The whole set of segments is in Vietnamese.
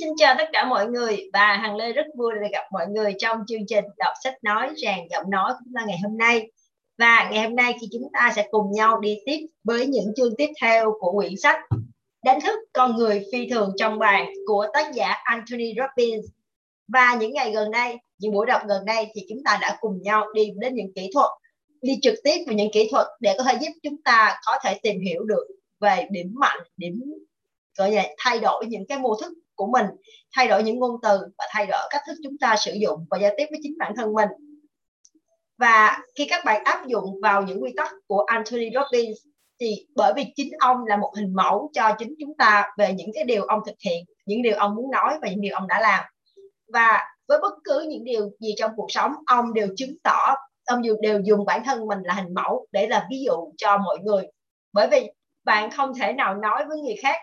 xin chào tất cả mọi người và Hằng Lê rất vui được gặp mọi người trong chương trình đọc sách nói ràng giọng nói của chúng ta ngày hôm nay. Và ngày hôm nay thì chúng ta sẽ cùng nhau đi tiếp với những chương tiếp theo của quyển sách Đánh thức con người phi thường trong bàn của tác giả Anthony Robbins. Và những ngày gần đây, những buổi đọc gần đây thì chúng ta đã cùng nhau đi đến những kỹ thuật, đi trực tiếp vào những kỹ thuật để có thể giúp chúng ta có thể tìm hiểu được về điểm mạnh, điểm gọi là thay đổi những cái mô thức của mình thay đổi những ngôn từ và thay đổi cách thức chúng ta sử dụng và giao tiếp với chính bản thân mình. Và khi các bạn áp dụng vào những quy tắc của Anthony Robbins thì bởi vì chính ông là một hình mẫu cho chính chúng ta về những cái điều ông thực hiện những điều ông muốn nói và những điều ông đã làm. Và với bất cứ những điều gì trong cuộc sống ông đều chứng tỏ ông đều, đều dùng bản thân mình là hình mẫu để là ví dụ cho mọi người. Bởi vì bạn không thể nào nói với người khác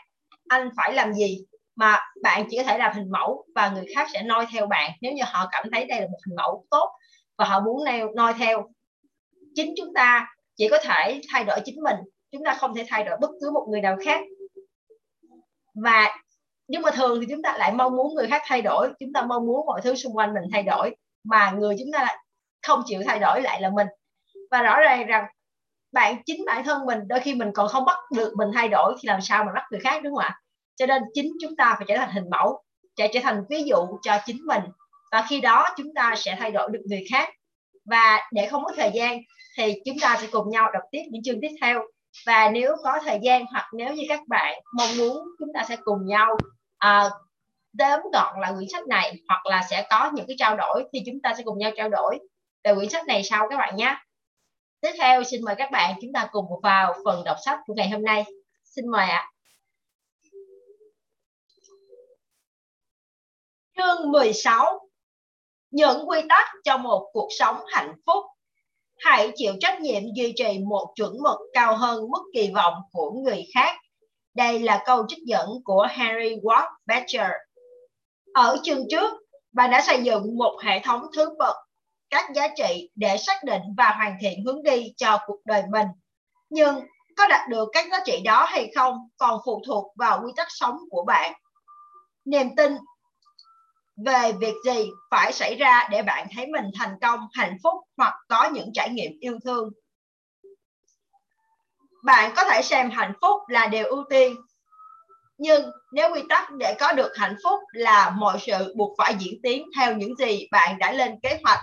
anh phải làm gì? Mà bạn chỉ có thể làm hình mẫu và người khác sẽ noi theo bạn. Nếu như họ cảm thấy đây là một hình mẫu tốt và họ muốn neo, noi theo, chính chúng ta chỉ có thể thay đổi chính mình. Chúng ta không thể thay đổi bất cứ một người nào khác. Và nhưng mà thường thì chúng ta lại mong muốn người khác thay đổi. Chúng ta mong muốn mọi thứ xung quanh mình thay đổi. Mà người chúng ta lại không chịu thay đổi lại là mình. Và rõ ràng rằng bạn, chính bản thân mình, đôi khi mình còn không bắt được mình thay đổi thì làm sao mà bắt người khác, đúng không ạ? Cho nên chính chúng ta phải trở thành hình mẫu sẽ trở thành ví dụ cho chính mình. Và khi đó chúng ta sẽ thay đổi được người khác. Và để không mất thời gian thì chúng ta sẽ cùng nhau đọc tiếp những chương tiếp theo. Và nếu có thời gian hoặc nếu như các bạn mong muốn chúng ta sẽ cùng nhau à, uh, tóm gọn lại quyển sách này hoặc là sẽ có những cái trao đổi thì chúng ta sẽ cùng nhau trao đổi về quyển sách này sau các bạn nhé. Tiếp theo xin mời các bạn chúng ta cùng vào phần đọc sách của ngày hôm nay. Xin mời ạ. Chương 16 Những quy tắc cho một cuộc sống hạnh phúc Hãy chịu trách nhiệm duy trì một chuẩn mực cao hơn mức kỳ vọng của người khác. Đây là câu trích dẫn của Henry Ward Beecher. Ở chương trước, bạn đã xây dựng một hệ thống thứ bậc các giá trị để xác định và hoàn thiện hướng đi cho cuộc đời mình. Nhưng có đạt được các giá trị đó hay không còn phụ thuộc vào quy tắc sống của bạn. Niềm tin về việc gì phải xảy ra để bạn thấy mình thành công, hạnh phúc hoặc có những trải nghiệm yêu thương. Bạn có thể xem hạnh phúc là điều ưu tiên. Nhưng nếu quy tắc để có được hạnh phúc là mọi sự buộc phải diễn tiến theo những gì bạn đã lên kế hoạch,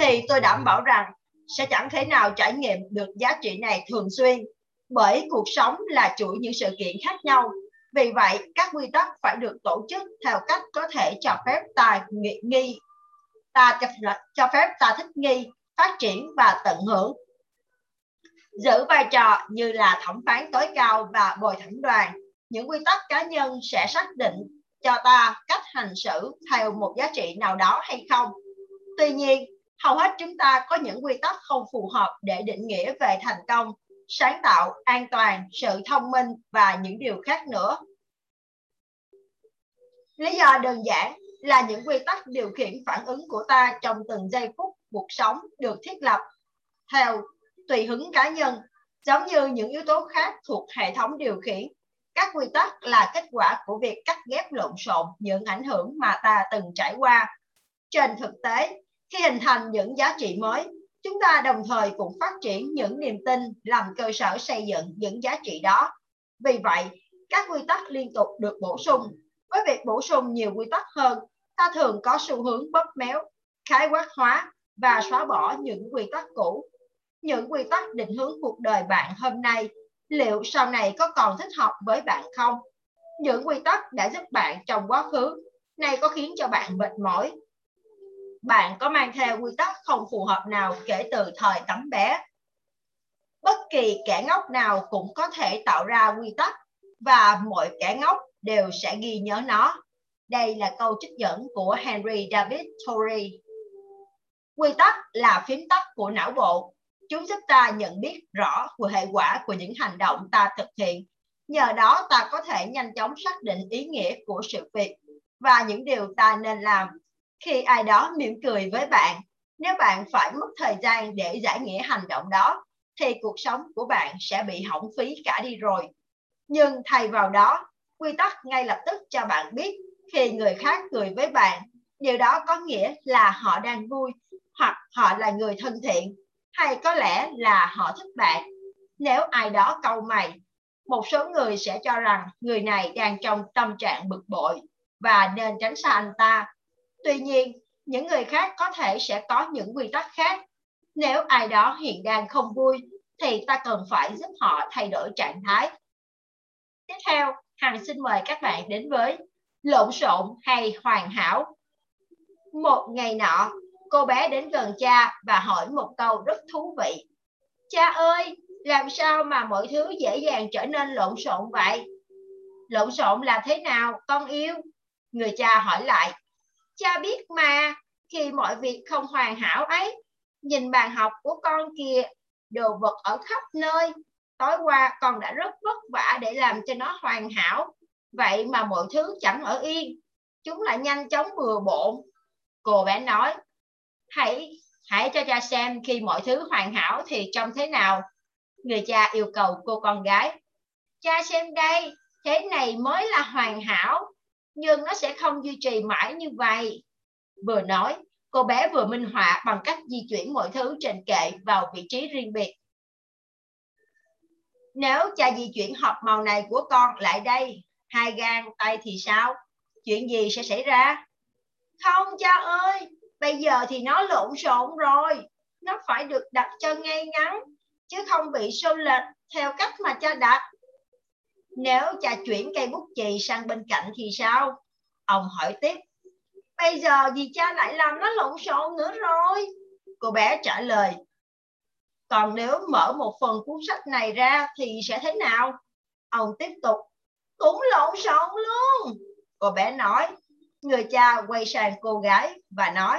thì tôi đảm bảo rằng sẽ chẳng thể nào trải nghiệm được giá trị này thường xuyên bởi cuộc sống là chuỗi những sự kiện khác nhau vì vậy, các quy tắc phải được tổ chức theo cách có thể cho phép ta nghi, nghi ta cho, cho phép ta thích nghi, phát triển và tận hưởng. Giữ vai trò như là thẩm phán tối cao và bồi thẩm đoàn, những quy tắc cá nhân sẽ xác định cho ta cách hành xử theo một giá trị nào đó hay không. Tuy nhiên, hầu hết chúng ta có những quy tắc không phù hợp để định nghĩa về thành công sáng tạo, an toàn, sự thông minh và những điều khác nữa. Lý do đơn giản là những quy tắc điều khiển phản ứng của ta trong từng giây phút cuộc sống được thiết lập theo tùy hứng cá nhân, giống như những yếu tố khác thuộc hệ thống điều khiển. Các quy tắc là kết quả của việc cắt ghép lộn xộn những ảnh hưởng mà ta từng trải qua. Trên thực tế, khi hình thành những giá trị mới, chúng ta đồng thời cũng phát triển những niềm tin làm cơ sở xây dựng những giá trị đó. Vì vậy, các quy tắc liên tục được bổ sung. Với việc bổ sung nhiều quy tắc hơn, ta thường có xu hướng bóp méo, khái quát hóa và xóa bỏ những quy tắc cũ. Những quy tắc định hướng cuộc đời bạn hôm nay, liệu sau này có còn thích hợp với bạn không? Những quy tắc đã giúp bạn trong quá khứ, nay có khiến cho bạn mệt mỏi bạn có mang theo quy tắc không phù hợp nào kể từ thời tấm bé. Bất kỳ kẻ ngốc nào cũng có thể tạo ra quy tắc và mọi kẻ ngốc đều sẽ ghi nhớ nó. Đây là câu trích dẫn của Henry David Thoreau. Quy tắc là phím tắt của não bộ. Chúng giúp ta nhận biết rõ về hệ quả của những hành động ta thực hiện. Nhờ đó ta có thể nhanh chóng xác định ý nghĩa của sự việc và những điều ta nên làm khi ai đó mỉm cười với bạn, nếu bạn phải mất thời gian để giải nghĩa hành động đó, thì cuộc sống của bạn sẽ bị hỏng phí cả đi rồi. Nhưng thay vào đó, quy tắc ngay lập tức cho bạn biết khi người khác cười với bạn, điều đó có nghĩa là họ đang vui hoặc họ là người thân thiện, hay có lẽ là họ thích bạn. Nếu ai đó câu mày, một số người sẽ cho rằng người này đang trong tâm trạng bực bội và nên tránh xa anh ta tuy nhiên, những người khác có thể sẽ có những quy tắc khác. Nếu ai đó hiện đang không vui, thì ta cần phải giúp họ thay đổi trạng thái. Tiếp theo, hằng xin mời các bạn đến với lộn xộn hay hoàn hảo. Một ngày nọ, cô bé đến gần cha và hỏi một câu rất thú vị. Cha ơi, làm sao mà mọi thứ dễ dàng trở nên lộn xộn vậy? Lộn xộn là thế nào, con yêu? Người cha hỏi lại cha biết mà khi mọi việc không hoàn hảo ấy. Nhìn bàn học của con kìa, đồ vật ở khắp nơi. Tối qua con đã rất vất vả để làm cho nó hoàn hảo. Vậy mà mọi thứ chẳng ở yên. Chúng lại nhanh chóng bừa bộn. Cô bé nói, hãy hãy cho cha xem khi mọi thứ hoàn hảo thì trông thế nào. Người cha yêu cầu cô con gái, cha xem đây, thế này mới là hoàn hảo nhưng nó sẽ không duy trì mãi như vậy. Vừa nói, cô bé vừa minh họa bằng cách di chuyển mọi thứ trên kệ vào vị trí riêng biệt. Nếu cha di chuyển hộp màu này của con lại đây, hai gang tay thì sao? Chuyện gì sẽ xảy ra? Không, cha ơi, bây giờ thì nó lộn xộn rồi. Nó phải được đặt cho ngay ngắn, chứ không bị xô lệch theo cách mà cha đặt nếu cha chuyển cây bút chì sang bên cạnh thì sao? Ông hỏi tiếp. Bây giờ thì cha lại làm nó lộn xộn nữa rồi. Cô bé trả lời. Còn nếu mở một phần cuốn sách này ra thì sẽ thế nào? Ông tiếp tục. Cũng lộn xộn luôn. Cô bé nói. Người cha quay sang cô gái và nói.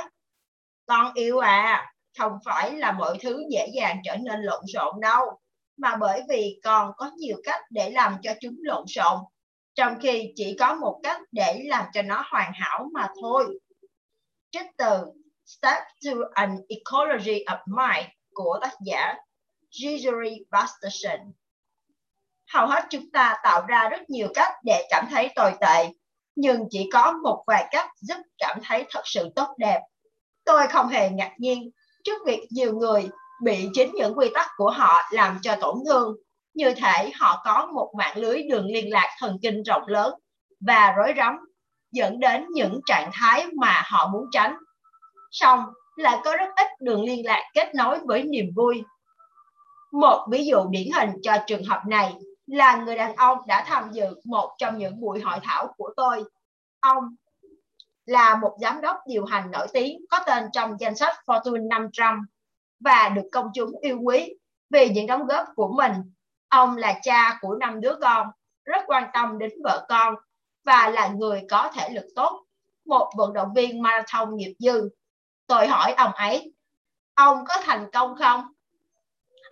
Con yêu à không phải là mọi thứ dễ dàng trở nên lộn xộn đâu mà bởi vì còn có nhiều cách để làm cho chúng lộn xộn, trong khi chỉ có một cách để làm cho nó hoàn hảo mà thôi. Trích từ Step to an Ecology of Mind của tác giả Gregory Basterson hầu hết chúng ta tạo ra rất nhiều cách để cảm thấy tồi tệ, nhưng chỉ có một vài cách giúp cảm thấy thật sự tốt đẹp. Tôi không hề ngạc nhiên trước việc nhiều người bị chính những quy tắc của họ làm cho tổn thương. Như thể họ có một mạng lưới đường liên lạc thần kinh rộng lớn và rối rắm, dẫn đến những trạng thái mà họ muốn tránh. Song lại có rất ít đường liên lạc kết nối với niềm vui. Một ví dụ điển hình cho trường hợp này là người đàn ông đã tham dự một trong những buổi hội thảo của tôi. Ông là một giám đốc điều hành nổi tiếng có tên trong danh sách Fortune 500 và được công chúng yêu quý vì những đóng góp của mình. Ông là cha của năm đứa con, rất quan tâm đến vợ con và là người có thể lực tốt, một vận động viên marathon nghiệp dư. Tôi hỏi ông ấy, ông có thành công không?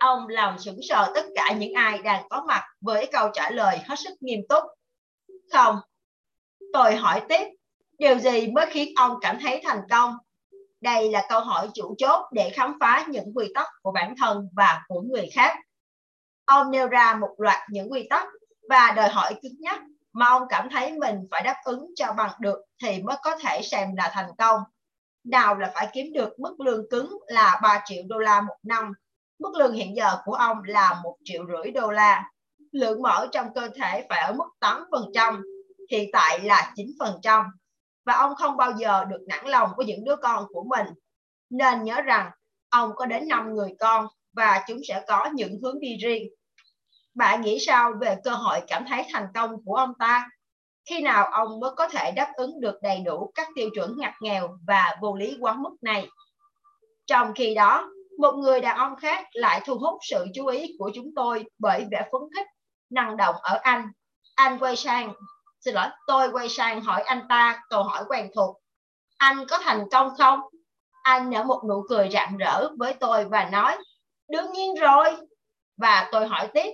Ông làm sững sờ tất cả những ai đang có mặt với câu trả lời hết sức nghiêm túc. Không. Tôi hỏi tiếp, điều gì mới khiến ông cảm thấy thành công đây là câu hỏi chủ chốt để khám phá những quy tắc của bản thân và của người khác. Ông nêu ra một loạt những quy tắc và đòi hỏi cứng nhắc mà ông cảm thấy mình phải đáp ứng cho bằng được thì mới có thể xem là thành công. Nào là phải kiếm được mức lương cứng là 3 triệu đô la một năm mức lương hiện giờ của ông là một triệu rưỡi đô la. Lượng mỡ trong cơ thể phải ở mức 8%, hiện tại là 9% và ông không bao giờ được nản lòng với những đứa con của mình. Nên nhớ rằng ông có đến 5 người con và chúng sẽ có những hướng đi riêng. Bạn nghĩ sao về cơ hội cảm thấy thành công của ông ta? Khi nào ông mới có thể đáp ứng được đầy đủ các tiêu chuẩn ngặt nghèo và vô lý quá mức này? Trong khi đó, một người đàn ông khác lại thu hút sự chú ý của chúng tôi bởi vẻ phấn khích, năng động ở anh. Anh quay sang xin lỗi, tôi quay sang hỏi anh ta câu hỏi quen thuộc. Anh có thành công không? Anh nở một nụ cười rạng rỡ với tôi và nói, đương nhiên rồi. Và tôi hỏi tiếp,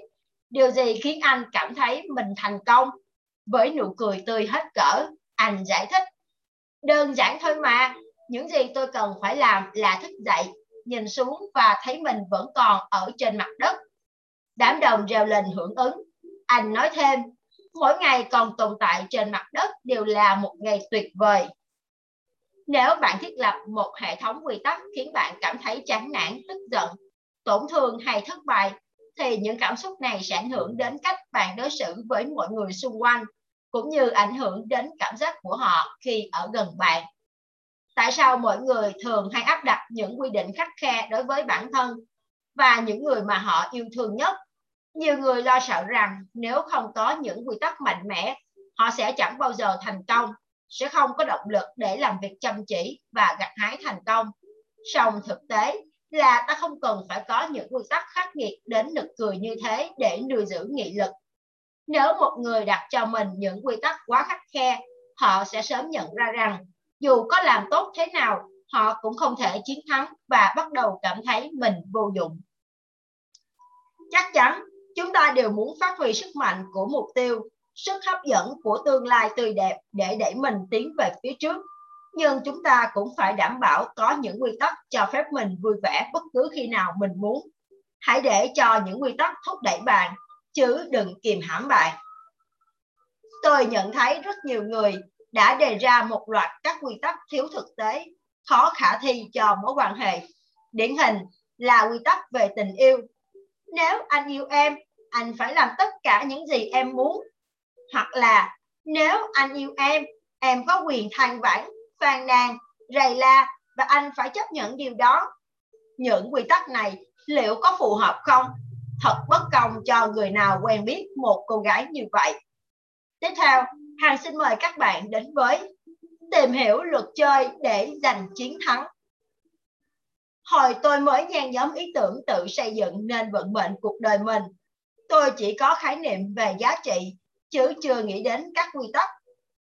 điều gì khiến anh cảm thấy mình thành công? Với nụ cười tươi hết cỡ, anh giải thích, đơn giản thôi mà, những gì tôi cần phải làm là thức dậy, nhìn xuống và thấy mình vẫn còn ở trên mặt đất. Đám đồng reo lên hưởng ứng. Anh nói thêm mỗi ngày còn tồn tại trên mặt đất đều là một ngày tuyệt vời. Nếu bạn thiết lập một hệ thống quy tắc khiến bạn cảm thấy chán nản, tức giận, tổn thương hay thất bại, thì những cảm xúc này sẽ ảnh hưởng đến cách bạn đối xử với mọi người xung quanh, cũng như ảnh hưởng đến cảm giác của họ khi ở gần bạn. Tại sao mọi người thường hay áp đặt những quy định khắc khe đối với bản thân và những người mà họ yêu thương nhất? Nhiều người lo sợ rằng nếu không có những quy tắc mạnh mẽ, họ sẽ chẳng bao giờ thành công, sẽ không có động lực để làm việc chăm chỉ và gặt hái thành công. Song thực tế là ta không cần phải có những quy tắc khắc nghiệt đến nực cười như thế để nuôi dưỡng nghị lực. Nếu một người đặt cho mình những quy tắc quá khắc khe, họ sẽ sớm nhận ra rằng dù có làm tốt thế nào, họ cũng không thể chiến thắng và bắt đầu cảm thấy mình vô dụng. Chắc chắn, chúng ta đều muốn phát huy sức mạnh của mục tiêu, sức hấp dẫn của tương lai tươi đẹp để đẩy mình tiến về phía trước. Nhưng chúng ta cũng phải đảm bảo có những quy tắc cho phép mình vui vẻ bất cứ khi nào mình muốn. Hãy để cho những quy tắc thúc đẩy bạn, chứ đừng kìm hãm bạn. Tôi nhận thấy rất nhiều người đã đề ra một loạt các quy tắc thiếu thực tế, khó khả thi cho mối quan hệ. Điển hình là quy tắc về tình yêu. Nếu anh yêu em, anh phải làm tất cả những gì em muốn. Hoặc là nếu anh yêu em, em có quyền than vãn, phàn nàn, rầy la và anh phải chấp nhận điều đó. Những quy tắc này liệu có phù hợp không? Thật bất công cho người nào quen biết một cô gái như vậy. Tiếp theo, Hằng xin mời các bạn đến với tìm hiểu luật chơi để giành chiến thắng. Hồi tôi mới nhen nhóm ý tưởng tự xây dựng nên vận mệnh cuộc đời mình, tôi chỉ có khái niệm về giá trị, chứ chưa nghĩ đến các quy tắc.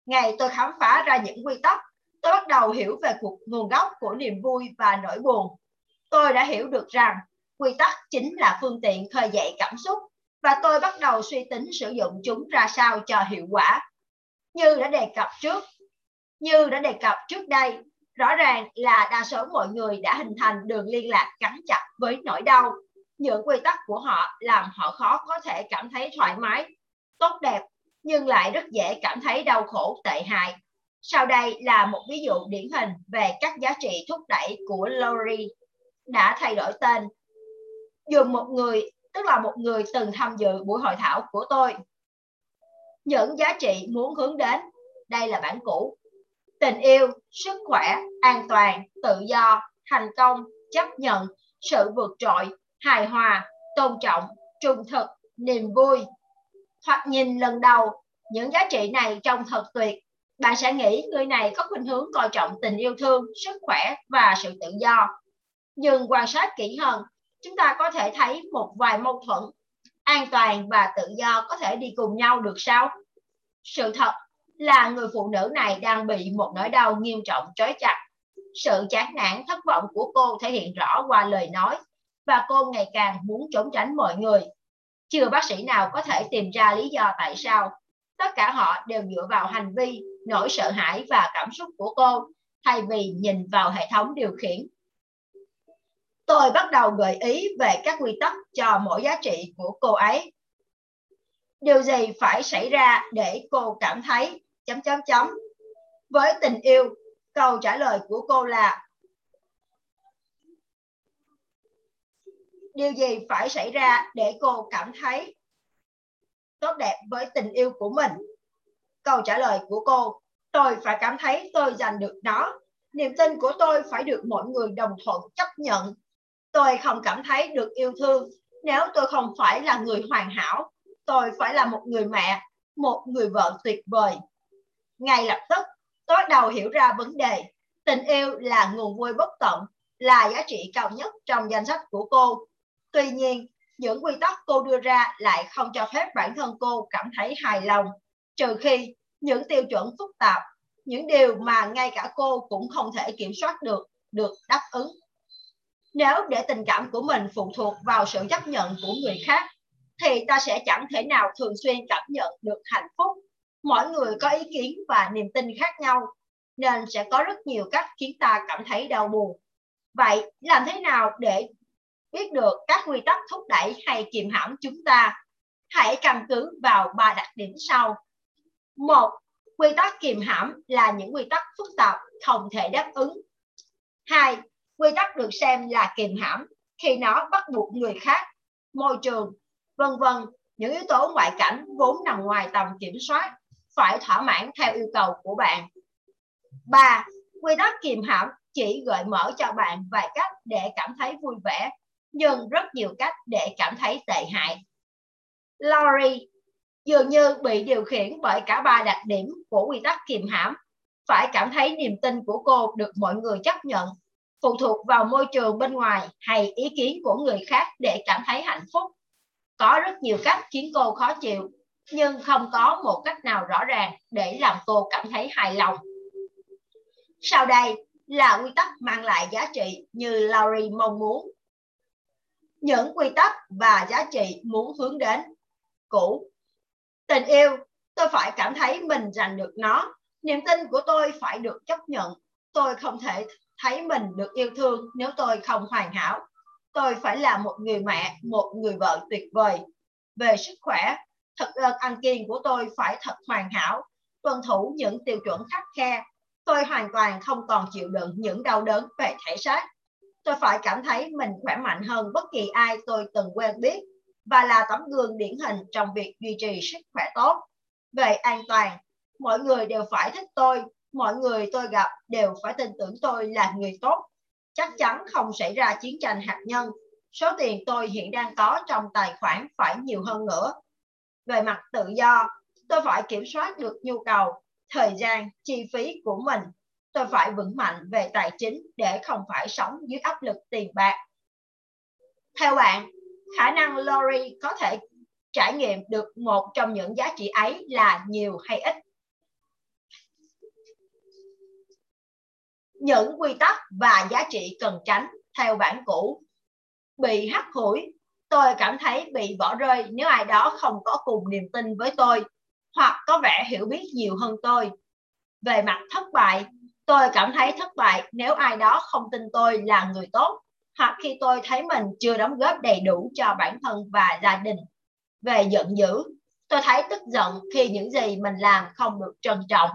Ngày tôi khám phá ra những quy tắc, tôi bắt đầu hiểu về cuộc nguồn gốc của niềm vui và nỗi buồn. Tôi đã hiểu được rằng quy tắc chính là phương tiện khơi dậy cảm xúc và tôi bắt đầu suy tính sử dụng chúng ra sao cho hiệu quả như đã đề cập trước như đã đề cập trước đây rõ ràng là đa số mọi người đã hình thành đường liên lạc gắn chặt với nỗi đau những quy tắc của họ làm họ khó có thể cảm thấy thoải mái tốt đẹp nhưng lại rất dễ cảm thấy đau khổ tệ hại sau đây là một ví dụ điển hình về các giá trị thúc đẩy của Lowry đã thay đổi tên dùng một người tức là một người từng tham dự buổi hội thảo của tôi những giá trị muốn hướng đến. Đây là bản cũ. Tình yêu, sức khỏe, an toàn, tự do, thành công, chấp nhận, sự vượt trội, hài hòa, tôn trọng, trung thực, niềm vui. Hoặc nhìn lần đầu, những giá trị này trông thật tuyệt. Bạn sẽ nghĩ người này có khuynh hướng coi trọng tình yêu thương, sức khỏe và sự tự do. Nhưng quan sát kỹ hơn, chúng ta có thể thấy một vài mâu thuẫn an toàn và tự do có thể đi cùng nhau được sao? Sự thật là người phụ nữ này đang bị một nỗi đau nghiêm trọng trói chặt. Sự chán nản thất vọng của cô thể hiện rõ qua lời nói và cô ngày càng muốn trốn tránh mọi người. Chưa bác sĩ nào có thể tìm ra lý do tại sao. Tất cả họ đều dựa vào hành vi, nỗi sợ hãi và cảm xúc của cô thay vì nhìn vào hệ thống điều khiển tôi bắt đầu gợi ý về các quy tắc cho mỗi giá trị của cô ấy. Điều gì phải xảy ra để cô cảm thấy chấm chấm chấm. Với tình yêu, câu trả lời của cô là Điều gì phải xảy ra để cô cảm thấy tốt đẹp với tình yêu của mình? Câu trả lời của cô, tôi phải cảm thấy tôi giành được nó. Niềm tin của tôi phải được mọi người đồng thuận chấp nhận. Tôi không cảm thấy được yêu thương. Nếu tôi không phải là người hoàn hảo tôi phải là một người mẹ một người vợ tuyệt vời. Ngay lập tức tôi bắt đầu hiểu ra vấn đề. Tình yêu là nguồn vui bất tận là giá trị cao nhất trong danh sách của cô tuy nhiên những quy tắc cô đưa ra lại không cho phép bản thân cô cảm thấy hài lòng trừ khi những tiêu chuẩn phức tạp những điều mà ngay cả cô cũng không thể kiểm soát được được đáp ứng nếu để tình cảm của mình phụ thuộc vào sự chấp nhận của người khác, thì ta sẽ chẳng thể nào thường xuyên cảm nhận được hạnh phúc. Mỗi người có ý kiến và niềm tin khác nhau, nên sẽ có rất nhiều cách khiến ta cảm thấy đau buồn. Vậy, làm thế nào để biết được các quy tắc thúc đẩy hay kiềm hãm chúng ta? hãy căn cứ vào ba đặc điểm sau. Một, quy tắc kiềm hãm là những quy tắc phức tạp không thể đáp ứng. Hai, quy tắc được xem là kiềm hãm khi nó bắt buộc người khác, môi trường, vân vân những yếu tố ngoại cảnh vốn nằm ngoài tầm kiểm soát phải thỏa mãn theo yêu cầu của bạn. 3. Quy tắc kiềm hãm chỉ gợi mở cho bạn vài cách để cảm thấy vui vẻ, nhưng rất nhiều cách để cảm thấy tệ hại. Laurie dường như bị điều khiển bởi cả ba đặc điểm của quy tắc kiềm hãm. Phải cảm thấy niềm tin của cô được mọi người chấp nhận, phụ thuộc vào môi trường bên ngoài hay ý kiến của người khác để cảm thấy hạnh phúc. Có rất nhiều cách khiến cô khó chịu, nhưng không có một cách nào rõ ràng để làm cô cảm thấy hài lòng. Sau đây là quy tắc mang lại giá trị như Laurie mong muốn. Những quy tắc và giá trị muốn hướng đến. Cũ. Tình yêu, tôi phải cảm thấy mình giành được nó. Niềm tin của tôi phải được chấp nhận. Tôi không thể thấy mình được yêu thương nếu tôi không hoàn hảo. Tôi phải là một người mẹ, một người vợ tuyệt vời. Về sức khỏe, thực đơn ăn kiêng của tôi phải thật hoàn hảo, tuân thủ những tiêu chuẩn khắc khe. Tôi hoàn toàn không còn chịu đựng những đau đớn về thể xác. Tôi phải cảm thấy mình khỏe mạnh hơn bất kỳ ai tôi từng quen biết và là tấm gương điển hình trong việc duy trì sức khỏe tốt. Về an toàn, mọi người đều phải thích tôi, mọi người tôi gặp đều phải tin tưởng tôi là người tốt chắc chắn không xảy ra chiến tranh hạt nhân. Số tiền tôi hiện đang có trong tài khoản phải nhiều hơn nữa. Về mặt tự do, tôi phải kiểm soát được nhu cầu, thời gian, chi phí của mình. Tôi phải vững mạnh về tài chính để không phải sống dưới áp lực tiền bạc. Theo bạn, khả năng Lori có thể trải nghiệm được một trong những giá trị ấy là nhiều hay ít? những quy tắc và giá trị cần tránh theo bản cũ. Bị hắt hủi, tôi cảm thấy bị bỏ rơi nếu ai đó không có cùng niềm tin với tôi hoặc có vẻ hiểu biết nhiều hơn tôi. Về mặt thất bại, tôi cảm thấy thất bại nếu ai đó không tin tôi là người tốt hoặc khi tôi thấy mình chưa đóng góp đầy đủ cho bản thân và gia đình. Về giận dữ, tôi thấy tức giận khi những gì mình làm không được trân trọng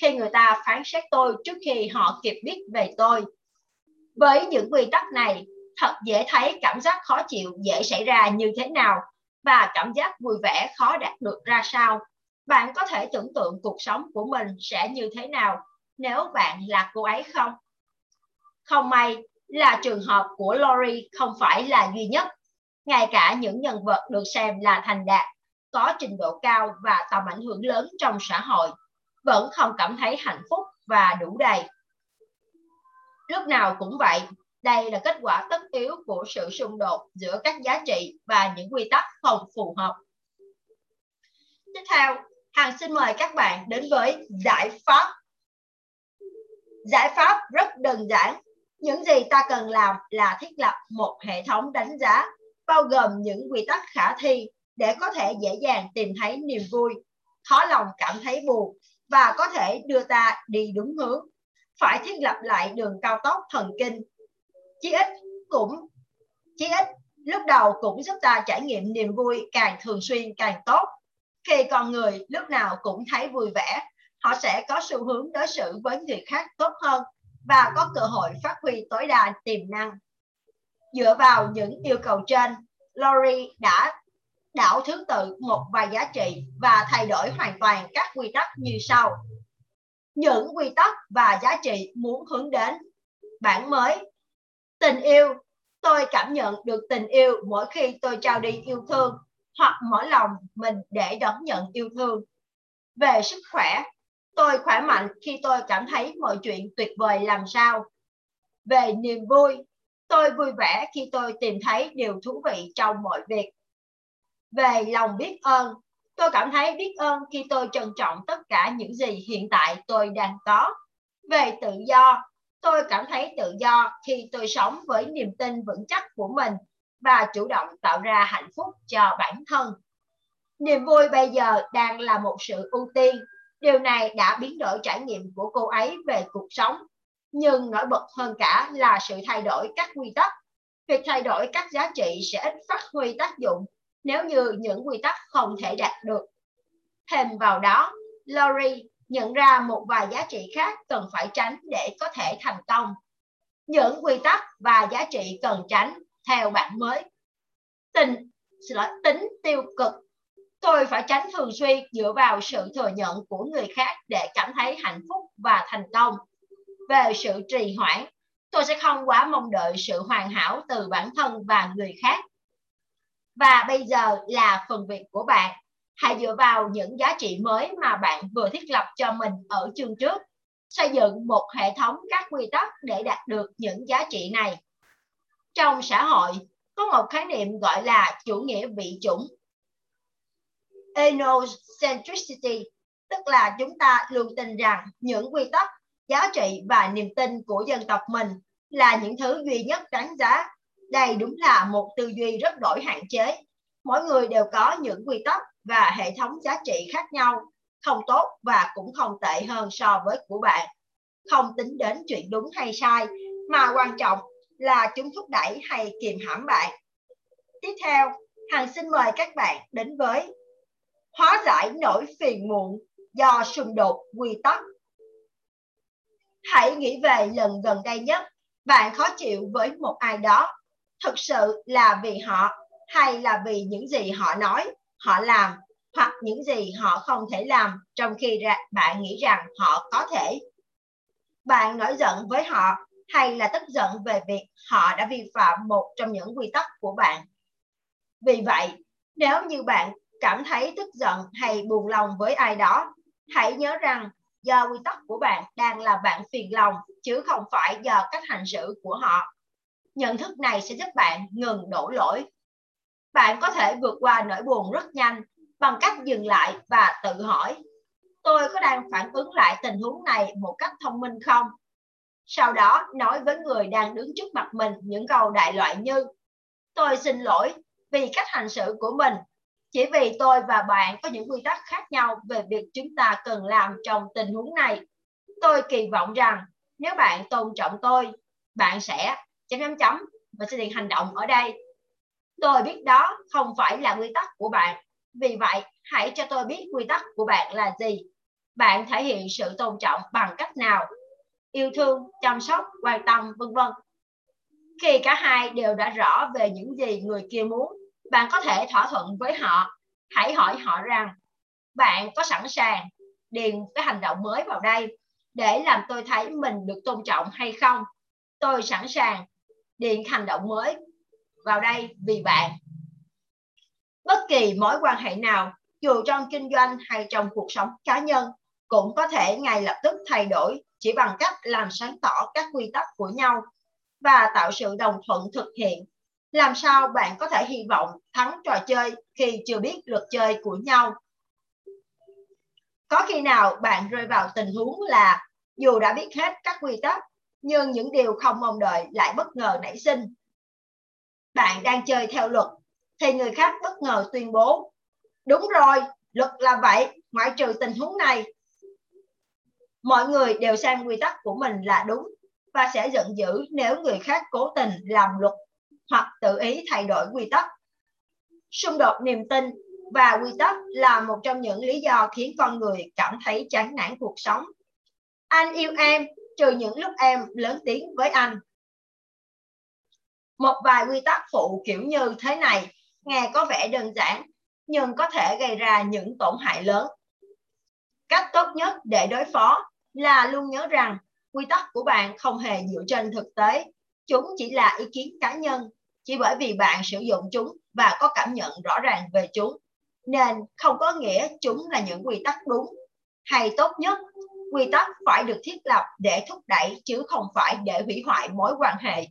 khi người ta phán xét tôi trước khi họ kịp biết về tôi. Với những quy tắc này, thật dễ thấy cảm giác khó chịu dễ xảy ra như thế nào và cảm giác vui vẻ khó đạt được ra sao. Bạn có thể tưởng tượng cuộc sống của mình sẽ như thế nào nếu bạn là cô ấy không? Không may là trường hợp của Lori không phải là duy nhất. Ngay cả những nhân vật được xem là thành đạt, có trình độ cao và tầm ảnh hưởng lớn trong xã hội vẫn không cảm thấy hạnh phúc và đủ đầy. Lúc nào cũng vậy, đây là kết quả tất yếu của sự xung đột giữa các giá trị và những quy tắc không phù hợp. Tiếp theo, Hằng xin mời các bạn đến với giải pháp. Giải pháp rất đơn giản. Những gì ta cần làm là thiết lập một hệ thống đánh giá bao gồm những quy tắc khả thi để có thể dễ dàng tìm thấy niềm vui, khó lòng cảm thấy buồn và có thể đưa ta đi đúng hướng. Phải thiết lập lại đường cao tốc thần kinh. Chí ít cũng chí ít lúc đầu cũng giúp ta trải nghiệm niềm vui càng thường xuyên càng tốt. Khi con người lúc nào cũng thấy vui vẻ, họ sẽ có xu hướng đối xử với người khác tốt hơn và có cơ hội phát huy tối đa tiềm năng. Dựa vào những yêu cầu trên, Lori đã đảo thứ tự một vài giá trị và thay đổi hoàn toàn các quy tắc như sau. Những quy tắc và giá trị muốn hướng đến. Bản mới. Tình yêu. Tôi cảm nhận được tình yêu mỗi khi tôi trao đi yêu thương hoặc mở lòng mình để đón nhận yêu thương. Về sức khỏe, tôi khỏe mạnh khi tôi cảm thấy mọi chuyện tuyệt vời làm sao. Về niềm vui, tôi vui vẻ khi tôi tìm thấy điều thú vị trong mọi việc về lòng biết ơn. Tôi cảm thấy biết ơn khi tôi trân trọng tất cả những gì hiện tại tôi đang có. Về tự do, tôi cảm thấy tự do khi tôi sống với niềm tin vững chắc của mình và chủ động tạo ra hạnh phúc cho bản thân. Niềm vui bây giờ đang là một sự ưu tiên. Điều này đã biến đổi trải nghiệm của cô ấy về cuộc sống. Nhưng nổi bật hơn cả là sự thay đổi các quy tắc. Việc thay đổi các giá trị sẽ ít phát huy tác dụng nếu như những quy tắc không thể đạt được. Thêm vào đó, Lori nhận ra một vài giá trị khác cần phải tránh để có thể thành công. Những quy tắc và giá trị cần tránh theo bạn mới. Tình, xin lỗi, tính tiêu cực. Tôi phải tránh thường xuyên dựa vào sự thừa nhận của người khác để cảm thấy hạnh phúc và thành công. Về sự trì hoãn, tôi sẽ không quá mong đợi sự hoàn hảo từ bản thân và người khác. Và bây giờ là phần việc của bạn hãy dựa vào những giá trị mới mà bạn vừa thiết lập cho mình ở chương trước xây dựng một hệ thống các quy tắc để đạt được những giá trị này trong xã hội có một khái niệm gọi là chủ nghĩa vị chủng enocentricity, tức là chúng ta luôn tin rằng những quy tắc, giá trị và niềm tin của dân tộc mình là những thứ duy nhất đáng giá. Đây đúng là một tư duy rất đổi hạn chế. Mỗi người đều có những quy tắc và hệ thống giá trị khác nhau, không tốt và cũng không tệ hơn so với của bạn. Không tính đến chuyện đúng hay sai, mà quan trọng là chúng thúc đẩy hay kiềm hãm bạn. Tiếp theo, hằng xin mời các bạn đến với hóa giải nỗi phiền muộn do xung đột quy tắc hãy nghĩ về lần gần đây nhất bạn khó chịu với một ai đó thực sự là vì họ hay là vì những gì họ nói họ làm hoặc những gì họ không thể làm trong khi bạn nghĩ rằng họ có thể. Bạn nổi giận với họ hay là tức giận về việc họ đã vi phạm một trong những quy tắc của bạn. Vì vậy, nếu như bạn cảm thấy tức giận hay buồn lòng với ai đó, hãy nhớ rằng do quy tắc của bạn đang làm bạn phiền lòng chứ không phải do cách hành xử của họ. Nhận thức này sẽ giúp bạn ngừng đổ lỗi bạn có thể vượt qua nỗi buồn rất nhanh bằng cách dừng lại và tự hỏi tôi có đang phản ứng lại tình huống này một cách thông minh không sau đó nói với người đang đứng trước mặt mình những câu đại loại như tôi xin lỗi vì cách hành xử của mình chỉ vì tôi và bạn có những quy tắc khác nhau về việc chúng ta cần làm trong tình huống này. Tôi kỳ vọng rằng nếu bạn tôn trọng tôi, bạn sẽ chấm chấm chấm và sẽ điền hành động ở đây. Tôi biết đó không phải là quy tắc của bạn. Vì vậy, hãy cho tôi biết quy tắc của bạn là gì. Bạn thể hiện sự tôn trọng bằng cách nào? Yêu thương, chăm sóc, quan tâm, vân vân. Khi cả hai đều đã rõ về những gì người kia muốn bạn có thể thỏa thuận với họ hãy hỏi họ rằng bạn có sẵn sàng điền cái hành động mới vào đây để làm tôi thấy mình được tôn trọng hay không tôi sẵn sàng điền hành động mới vào đây vì bạn. Bất kỳ mối quan hệ nào, dù trong kinh doanh hay trong cuộc sống cá nhân, cũng có thể ngay lập tức thay đổi chỉ bằng cách làm sáng tỏ các quy tắc của nhau và tạo sự đồng thuận thực hiện. Làm sao bạn có thể hy vọng thắng trò chơi khi chưa biết luật chơi của nhau? Có khi nào bạn rơi vào tình huống là dù đã biết hết các quy tắc, nhưng những điều không mong đợi lại bất ngờ nảy sinh bạn đang chơi theo luật thì người khác bất ngờ tuyên bố đúng rồi luật là vậy ngoại trừ tình huống này mọi người đều xem quy tắc của mình là đúng và sẽ giận dữ nếu người khác cố tình làm luật hoặc tự ý thay đổi quy tắc xung đột niềm tin và quy tắc là một trong những lý do khiến con người cảm thấy chán nản cuộc sống anh yêu em trừ những lúc em lớn tiếng với anh một vài quy tắc phụ kiểu như thế này nghe có vẻ đơn giản, nhưng có thể gây ra những tổn hại lớn. Cách tốt nhất để đối phó là luôn nhớ rằng quy tắc của bạn không hề dựa trên thực tế. Chúng chỉ là ý kiến cá nhân, chỉ bởi vì bạn sử dụng chúng và có cảm nhận rõ ràng về chúng. Nên không có nghĩa chúng là những quy tắc đúng. Hay tốt nhất, quy tắc phải được thiết lập để thúc đẩy chứ không phải để hủy hoại mối quan hệ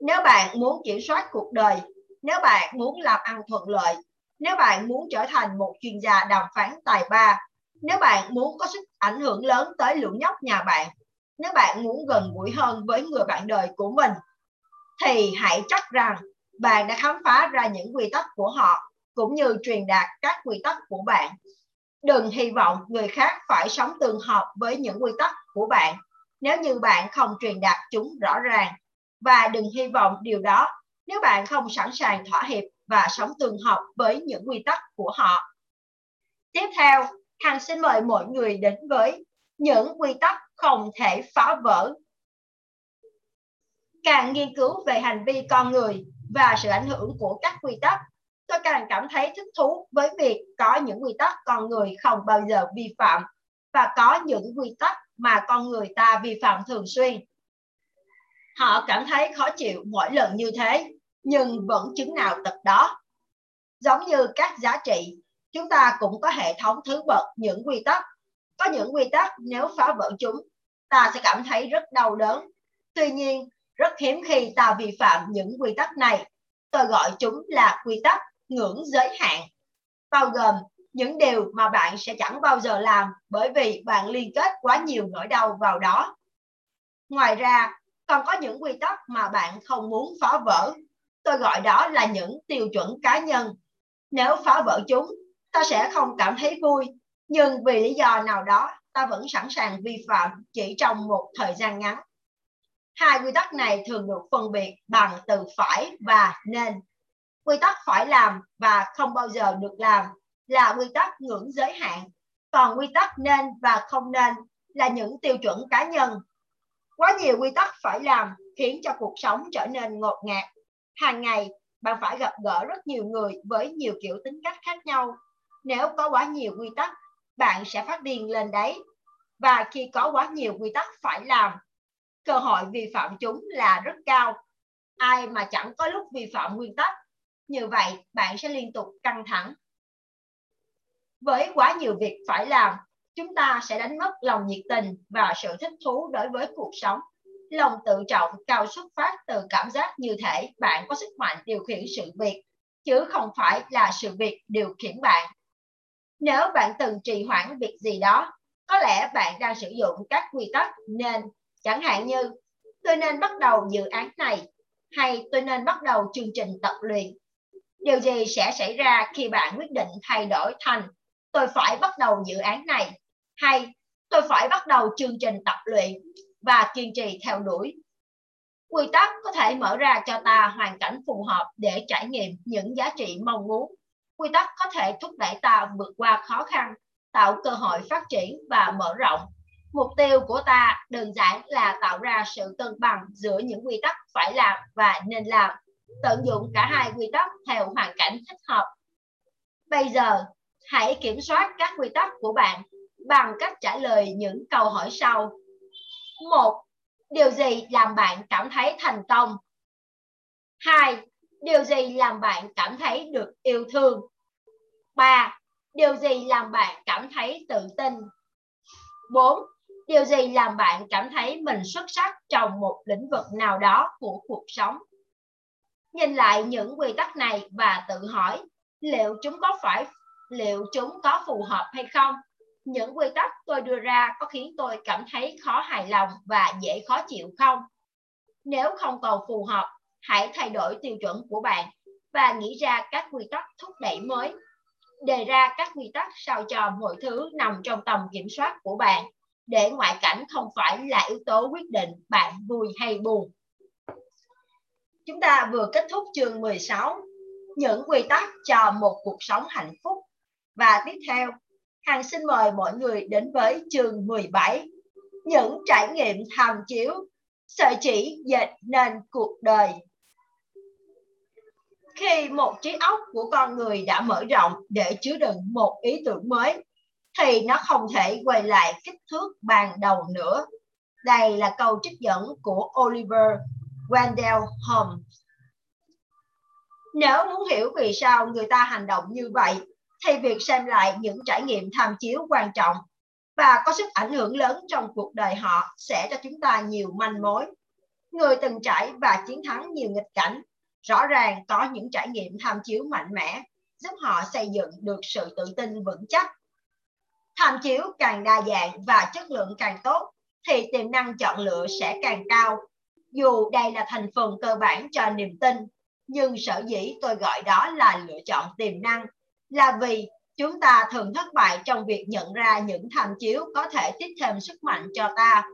nếu bạn muốn kiểm soát cuộc đời nếu bạn muốn làm ăn thuận lợi nếu bạn muốn trở thành một chuyên gia đàm phán tài ba nếu bạn muốn có sức ảnh hưởng lớn tới lũ nhóc nhà bạn nếu bạn muốn gần gũi hơn với người bạn đời của mình thì hãy chắc rằng bạn đã khám phá ra những quy tắc của họ cũng như truyền đạt các quy tắc của bạn đừng hy vọng người khác phải sống tương hợp với những quy tắc của bạn nếu như bạn không truyền đạt chúng rõ ràng và đừng hy vọng điều đó nếu bạn không sẵn sàng thỏa hiệp và sống tương hợp với những quy tắc của họ. Tiếp theo, Hằng xin mời mọi người đến với những quy tắc không thể phá vỡ. Càng nghiên cứu về hành vi con người và sự ảnh hưởng của các quy tắc, tôi càng cảm thấy thích thú với việc có những quy tắc con người không bao giờ vi phạm và có những quy tắc mà con người ta vi phạm thường xuyên. Họ cảm thấy khó chịu mỗi lần như thế, nhưng vẫn chứng nào tật đó. Giống như các giá trị, chúng ta cũng có hệ thống thứ bậc những quy tắc. Có những quy tắc nếu phá vỡ chúng, ta sẽ cảm thấy rất đau đớn. Tuy nhiên, rất hiếm khi ta vi phạm những quy tắc này. Tôi gọi chúng là quy tắc ngưỡng giới hạn, bao gồm những điều mà bạn sẽ chẳng bao giờ làm bởi vì bạn liên kết quá nhiều nỗi đau vào đó. Ngoài ra, còn có những quy tắc mà bạn không muốn phá vỡ. Tôi gọi đó là những tiêu chuẩn cá nhân. Nếu phá vỡ chúng, ta sẽ không cảm thấy vui, nhưng vì lý do nào đó, ta vẫn sẵn sàng vi phạm chỉ trong một thời gian ngắn. Hai quy tắc này thường được phân biệt bằng từ phải và nên. Quy tắc phải làm và không bao giờ được làm là quy tắc ngưỡng giới hạn, còn quy tắc nên và không nên là những tiêu chuẩn cá nhân. Quá nhiều quy tắc phải làm khiến cho cuộc sống trở nên ngột ngạt. Hàng ngày, bạn phải gặp gỡ rất nhiều người với nhiều kiểu tính cách khác nhau. Nếu có quá nhiều quy tắc, bạn sẽ phát điên lên đấy. Và khi có quá nhiều quy tắc phải làm, cơ hội vi phạm chúng là rất cao. Ai mà chẳng có lúc vi phạm nguyên tắc, như vậy bạn sẽ liên tục căng thẳng với quá nhiều việc phải làm, chúng ta sẽ đánh mất lòng nhiệt tình và sự thích thú đối với cuộc sống. Lòng tự trọng cao xuất phát từ cảm giác như thể bạn có sức mạnh điều khiển sự việc, chứ không phải là sự việc điều khiển bạn. Nếu bạn từng trì hoãn việc gì đó, có lẽ bạn đang sử dụng các quy tắc nên, chẳng hạn như tôi nên bắt đầu dự án này, hay tôi nên bắt đầu chương trình tập luyện. Điều gì sẽ xảy ra khi bạn quyết định thay đổi thành tôi phải bắt đầu dự án này hay tôi phải bắt đầu chương trình tập luyện và kiên trì theo đuổi. Quy tắc có thể mở ra cho ta hoàn cảnh phù hợp để trải nghiệm những giá trị mong muốn. Quy tắc có thể thúc đẩy ta vượt qua khó khăn, tạo cơ hội phát triển và mở rộng. Mục tiêu của ta đơn giản là tạo ra sự cân bằng giữa những quy tắc phải làm và nên làm, tận dụng cả hai quy tắc theo hoàn cảnh thích hợp. Bây giờ, hãy kiểm soát các quy tắc của bạn bằng cách trả lời những câu hỏi sau. Một, điều gì làm bạn cảm thấy thành công? Hai, điều gì làm bạn cảm thấy được yêu thương? Ba, điều gì làm bạn cảm thấy tự tin? Bốn, điều gì làm bạn cảm thấy mình xuất sắc trong một lĩnh vực nào đó của cuộc sống? Nhìn lại những quy tắc này và tự hỏi liệu chúng có phải liệu chúng có phù hợp hay không. Những quy tắc tôi đưa ra có khiến tôi cảm thấy khó hài lòng và dễ khó chịu không? Nếu không còn phù hợp, hãy thay đổi tiêu chuẩn của bạn và nghĩ ra các quy tắc thúc đẩy mới. Đề ra các quy tắc sao cho mọi thứ nằm trong tầm kiểm soát của bạn, để ngoại cảnh không phải là yếu tố quyết định bạn vui hay buồn. Chúng ta vừa kết thúc chương 16, những quy tắc cho một cuộc sống hạnh phúc. Và tiếp theo, Hằng xin mời mọi người đến với chương 17, những trải nghiệm tham chiếu, sợi chỉ dệt nên cuộc đời. Khi một trí óc của con người đã mở rộng để chứa đựng một ý tưởng mới, thì nó không thể quay lại kích thước ban đầu nữa. Đây là câu trích dẫn của Oliver Wendell Holmes. Nếu muốn hiểu vì sao người ta hành động như vậy, thì việc xem lại những trải nghiệm tham chiếu quan trọng và có sức ảnh hưởng lớn trong cuộc đời họ sẽ cho chúng ta nhiều manh mối. Người từng trải và chiến thắng nhiều nghịch cảnh, rõ ràng có những trải nghiệm tham chiếu mạnh mẽ, giúp họ xây dựng được sự tự tin vững chắc. Tham chiếu càng đa dạng và chất lượng càng tốt, thì tiềm năng chọn lựa sẽ càng cao. Dù đây là thành phần cơ bản cho niềm tin, nhưng sở dĩ tôi gọi đó là lựa chọn tiềm năng là vì chúng ta thường thất bại trong việc nhận ra những tham chiếu có thể tiếp thêm sức mạnh cho ta.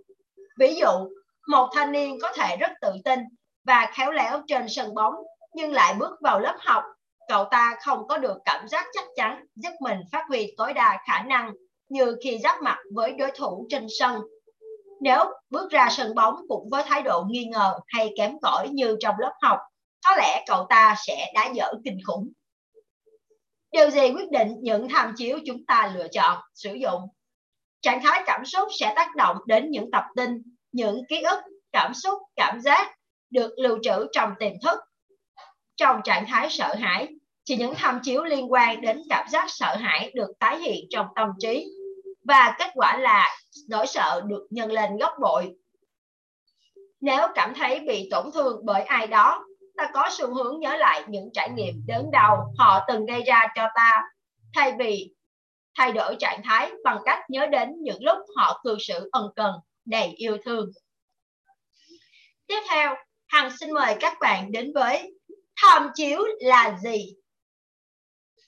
Ví dụ, một thanh niên có thể rất tự tin và khéo léo trên sân bóng nhưng lại bước vào lớp học cậu ta không có được cảm giác chắc chắn giúp mình phát huy tối đa khả năng như khi giáp mặt với đối thủ trên sân. Nếu bước ra sân bóng cũng với thái độ nghi ngờ hay kém cỏi như trong lớp học, có lẽ cậu ta sẽ đá dở kinh khủng. Điều gì quyết định những tham chiếu chúng ta lựa chọn, sử dụng? Trạng thái cảm xúc sẽ tác động đến những tập tin, những ký ức, cảm xúc, cảm giác được lưu trữ trong tiềm thức. Trong trạng thái sợ hãi, chỉ những tham chiếu liên quan đến cảm giác sợ hãi được tái hiện trong tâm trí và kết quả là nỗi sợ được nhân lên gấp bội. Nếu cảm thấy bị tổn thương bởi ai đó, ta có xu hướng nhớ lại những trải nghiệm đớn đau họ từng gây ra cho ta, thay vì thay đổi trạng thái bằng cách nhớ đến những lúc họ cư xử ân cần, đầy yêu thương. Tiếp theo, Hằng xin mời các bạn đến với tham chiếu là gì?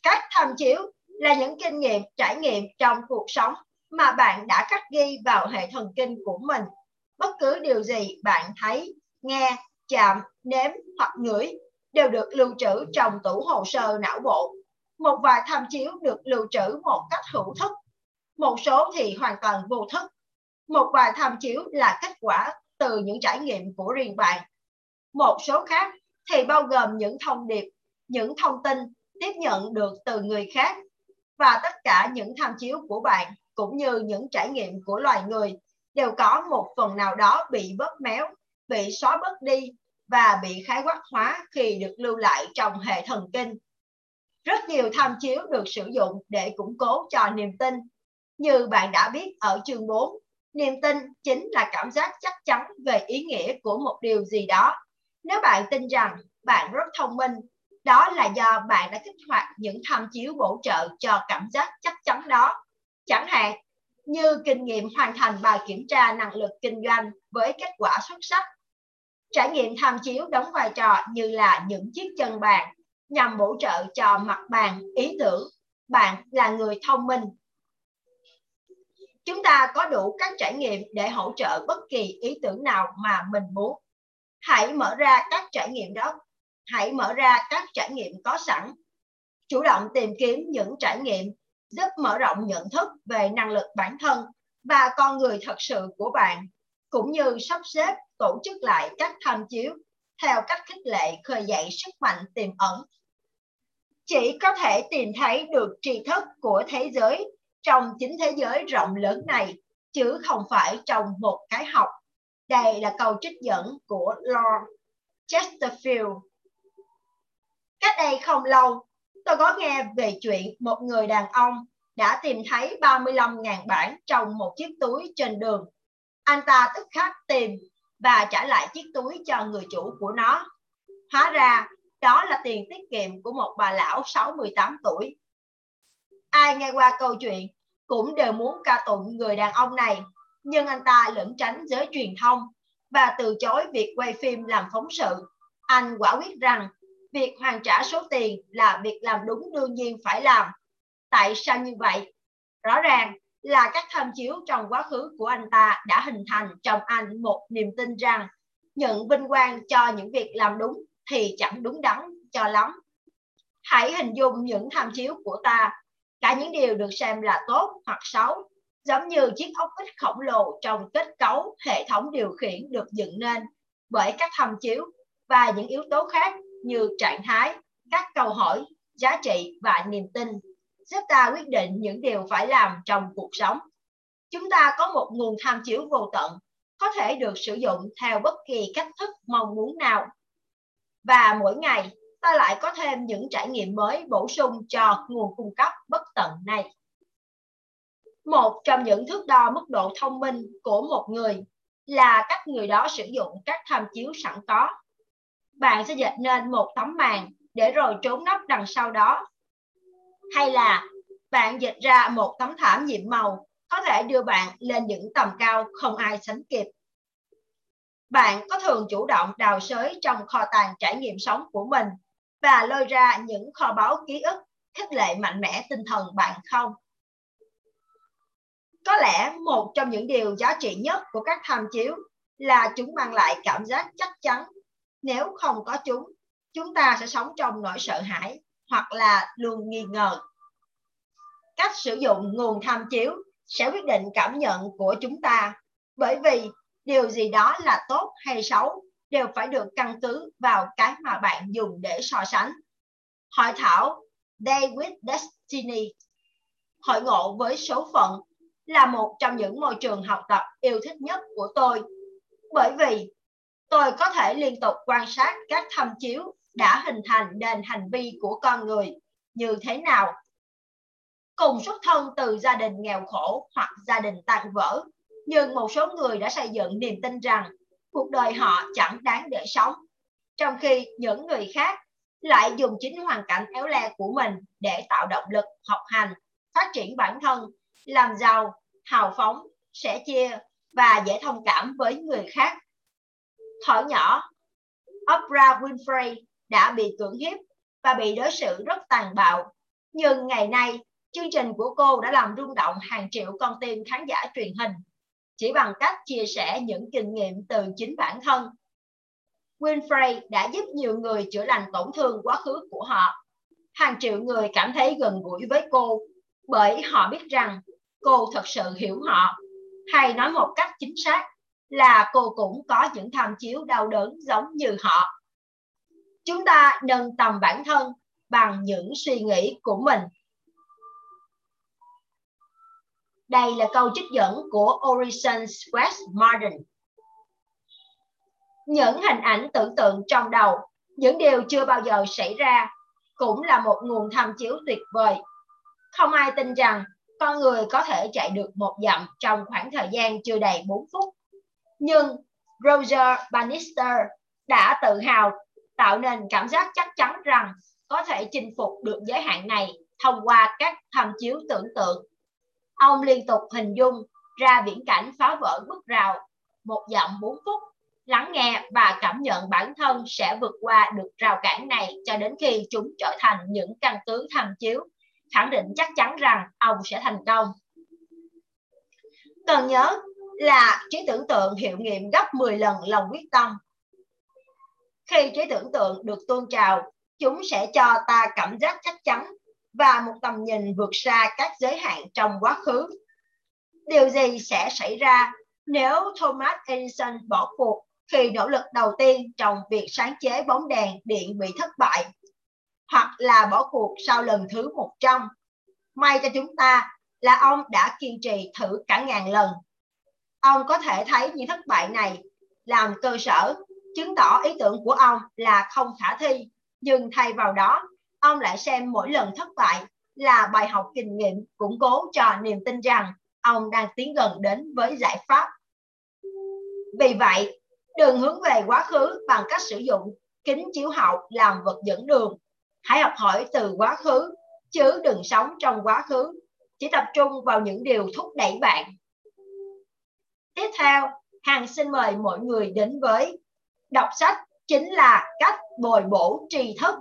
Các tham chiếu là những kinh nghiệm, trải nghiệm trong cuộc sống mà bạn đã khắc ghi vào hệ thần kinh của mình. Bất cứ điều gì bạn thấy, nghe, chạm, nếm hoặc ngửi đều được lưu trữ trong tủ hồ sơ não bộ. Một vài tham chiếu được lưu trữ một cách hữu thức, một số thì hoàn toàn vô thức. Một vài tham chiếu là kết quả từ những trải nghiệm của riêng bạn. Một số khác thì bao gồm những thông điệp, những thông tin tiếp nhận được từ người khác và tất cả những tham chiếu của bạn cũng như những trải nghiệm của loài người đều có một phần nào đó bị bóp méo, bị xóa bớt đi và bị khái quát hóa khi được lưu lại trong hệ thần kinh. Rất nhiều tham chiếu được sử dụng để củng cố cho niềm tin. Như bạn đã biết ở chương 4, niềm tin chính là cảm giác chắc chắn về ý nghĩa của một điều gì đó. Nếu bạn tin rằng bạn rất thông minh, đó là do bạn đã kích hoạt những tham chiếu bổ trợ cho cảm giác chắc chắn đó chẳng hạn như kinh nghiệm hoàn thành bài kiểm tra năng lực kinh doanh với kết quả xuất sắc. Trải nghiệm tham chiếu đóng vai trò như là những chiếc chân bàn nhằm bổ trợ cho mặt bàn ý tưởng bạn là người thông minh. Chúng ta có đủ các trải nghiệm để hỗ trợ bất kỳ ý tưởng nào mà mình muốn. Hãy mở ra các trải nghiệm đó. Hãy mở ra các trải nghiệm có sẵn. Chủ động tìm kiếm những trải nghiệm giúp mở rộng nhận thức về năng lực bản thân và con người thật sự của bạn, cũng như sắp xếp tổ chức lại các tham chiếu theo cách khích lệ khơi dậy sức mạnh tiềm ẩn. Chỉ có thể tìm thấy được tri thức của thế giới trong chính thế giới rộng lớn này, chứ không phải trong một cái học. Đây là câu trích dẫn của Lord Chesterfield. Cách đây không lâu, tôi có nghe về chuyện một người đàn ông đã tìm thấy 35.000 bản trong một chiếc túi trên đường. Anh ta tức khắc tìm và trả lại chiếc túi cho người chủ của nó. Hóa ra, đó là tiền tiết kiệm của một bà lão 68 tuổi. Ai nghe qua câu chuyện cũng đều muốn ca tụng người đàn ông này, nhưng anh ta lẩn tránh giới truyền thông và từ chối việc quay phim làm phóng sự. Anh quả quyết rằng việc hoàn trả số tiền là việc làm đúng đương nhiên phải làm. Tại sao như vậy? Rõ ràng là các tham chiếu trong quá khứ của anh ta đã hình thành trong anh một niềm tin rằng nhận vinh quang cho những việc làm đúng thì chẳng đúng đắn cho lắm. Hãy hình dung những tham chiếu của ta, cả những điều được xem là tốt hoặc xấu, giống như chiếc ốc vít khổng lồ trong kết cấu hệ thống điều khiển được dựng nên bởi các tham chiếu và những yếu tố khác như trạng thái, các câu hỏi, giá trị và niềm tin giúp ta quyết định những điều phải làm trong cuộc sống. Chúng ta có một nguồn tham chiếu vô tận, có thể được sử dụng theo bất kỳ cách thức mong muốn nào. Và mỗi ngày, ta lại có thêm những trải nghiệm mới bổ sung cho nguồn cung cấp bất tận này. Một trong những thước đo mức độ thông minh của một người là cách người đó sử dụng các tham chiếu sẵn có bạn sẽ dệt nên một tấm màn để rồi trốn nấp đằng sau đó. Hay là bạn dệt ra một tấm thảm nhiệm màu, có thể đưa bạn lên những tầm cao không ai sánh kịp. Bạn có thường chủ động đào sới trong kho tàng trải nghiệm sống của mình và lôi ra những kho báu ký ức khích lệ mạnh mẽ tinh thần bạn không? Có lẽ một trong những điều giá trị nhất của các tham chiếu là chúng mang lại cảm giác chắc chắn nếu không có chúng, chúng ta sẽ sống trong nỗi sợ hãi hoặc là luôn nghi ngờ. Cách sử dụng nguồn tham chiếu sẽ quyết định cảm nhận của chúng ta bởi vì điều gì đó là tốt hay xấu đều phải được căn cứ vào cái mà bạn dùng để so sánh. Hội thảo David Destiny Hội ngộ với số phận là một trong những môi trường học tập yêu thích nhất của tôi bởi vì tôi có thể liên tục quan sát các tham chiếu đã hình thành nền hành vi của con người như thế nào. Cùng xuất thân từ gia đình nghèo khổ hoặc gia đình tan vỡ, nhưng một số người đã xây dựng niềm tin rằng cuộc đời họ chẳng đáng để sống, trong khi những người khác lại dùng chính hoàn cảnh éo le của mình để tạo động lực học hành, phát triển bản thân, làm giàu, hào phóng, sẻ chia và dễ thông cảm với người khác. Thở nhỏ, Oprah Winfrey đã bị cưỡng hiếp và bị đối xử rất tàn bạo. Nhưng ngày nay, chương trình của cô đã làm rung động hàng triệu con tim khán giả truyền hình chỉ bằng cách chia sẻ những kinh nghiệm từ chính bản thân. Winfrey đã giúp nhiều người chữa lành tổn thương quá khứ của họ. Hàng triệu người cảm thấy gần gũi với cô bởi họ biết rằng cô thật sự hiểu họ. Hay nói một cách chính xác là cô cũng có những tham chiếu đau đớn giống như họ chúng ta nâng tầm bản thân bằng những suy nghĩ của mình đây là câu trích dẫn của Orison West Martin. Những hình ảnh tưởng tượng trong đầu, những điều chưa bao giờ xảy ra, cũng là một nguồn tham chiếu tuyệt vời. Không ai tin rằng con người có thể chạy được một dặm trong khoảng thời gian chưa đầy 4 phút. Nhưng Roger Bannister đã tự hào tạo nên cảm giác chắc chắn rằng có thể chinh phục được giới hạn này thông qua các tham chiếu tưởng tượng. Ông liên tục hình dung ra viễn cảnh phá vỡ bức rào một dặm 4 phút, lắng nghe và cảm nhận bản thân sẽ vượt qua được rào cản này cho đến khi chúng trở thành những căn cứ tham chiếu, khẳng định chắc chắn rằng ông sẽ thành công. Cần nhớ là trí tưởng tượng hiệu nghiệm gấp 10 lần lòng quyết tâm khi trí tưởng tượng được tôn trào, chúng sẽ cho ta cảm giác chắc chắn và một tầm nhìn vượt xa các giới hạn trong quá khứ. Điều gì sẽ xảy ra nếu Thomas Edison bỏ cuộc khi nỗ lực đầu tiên trong việc sáng chế bóng đèn điện bị thất bại hoặc là bỏ cuộc sau lần thứ 100. May cho chúng ta là ông đã kiên trì thử cả ngàn lần. Ông có thể thấy những thất bại này làm cơ sở chứng tỏ ý tưởng của ông là không khả thi nhưng thay vào đó, ông lại xem mỗi lần thất bại là bài học kinh nghiệm củng cố cho niềm tin rằng ông đang tiến gần đến với giải pháp vì vậy đừng hướng về quá khứ bằng cách sử dụng kính chiếu hậu làm vật dẫn đường hãy học hỏi từ quá khứ, chứ đừng sống trong quá khứ. Chỉ tập trung vào những điều thúc đẩy bạn. Tiếp theo hàng xin mời mọi người đến với đọc sách chính là cách bồi bổ tri thức.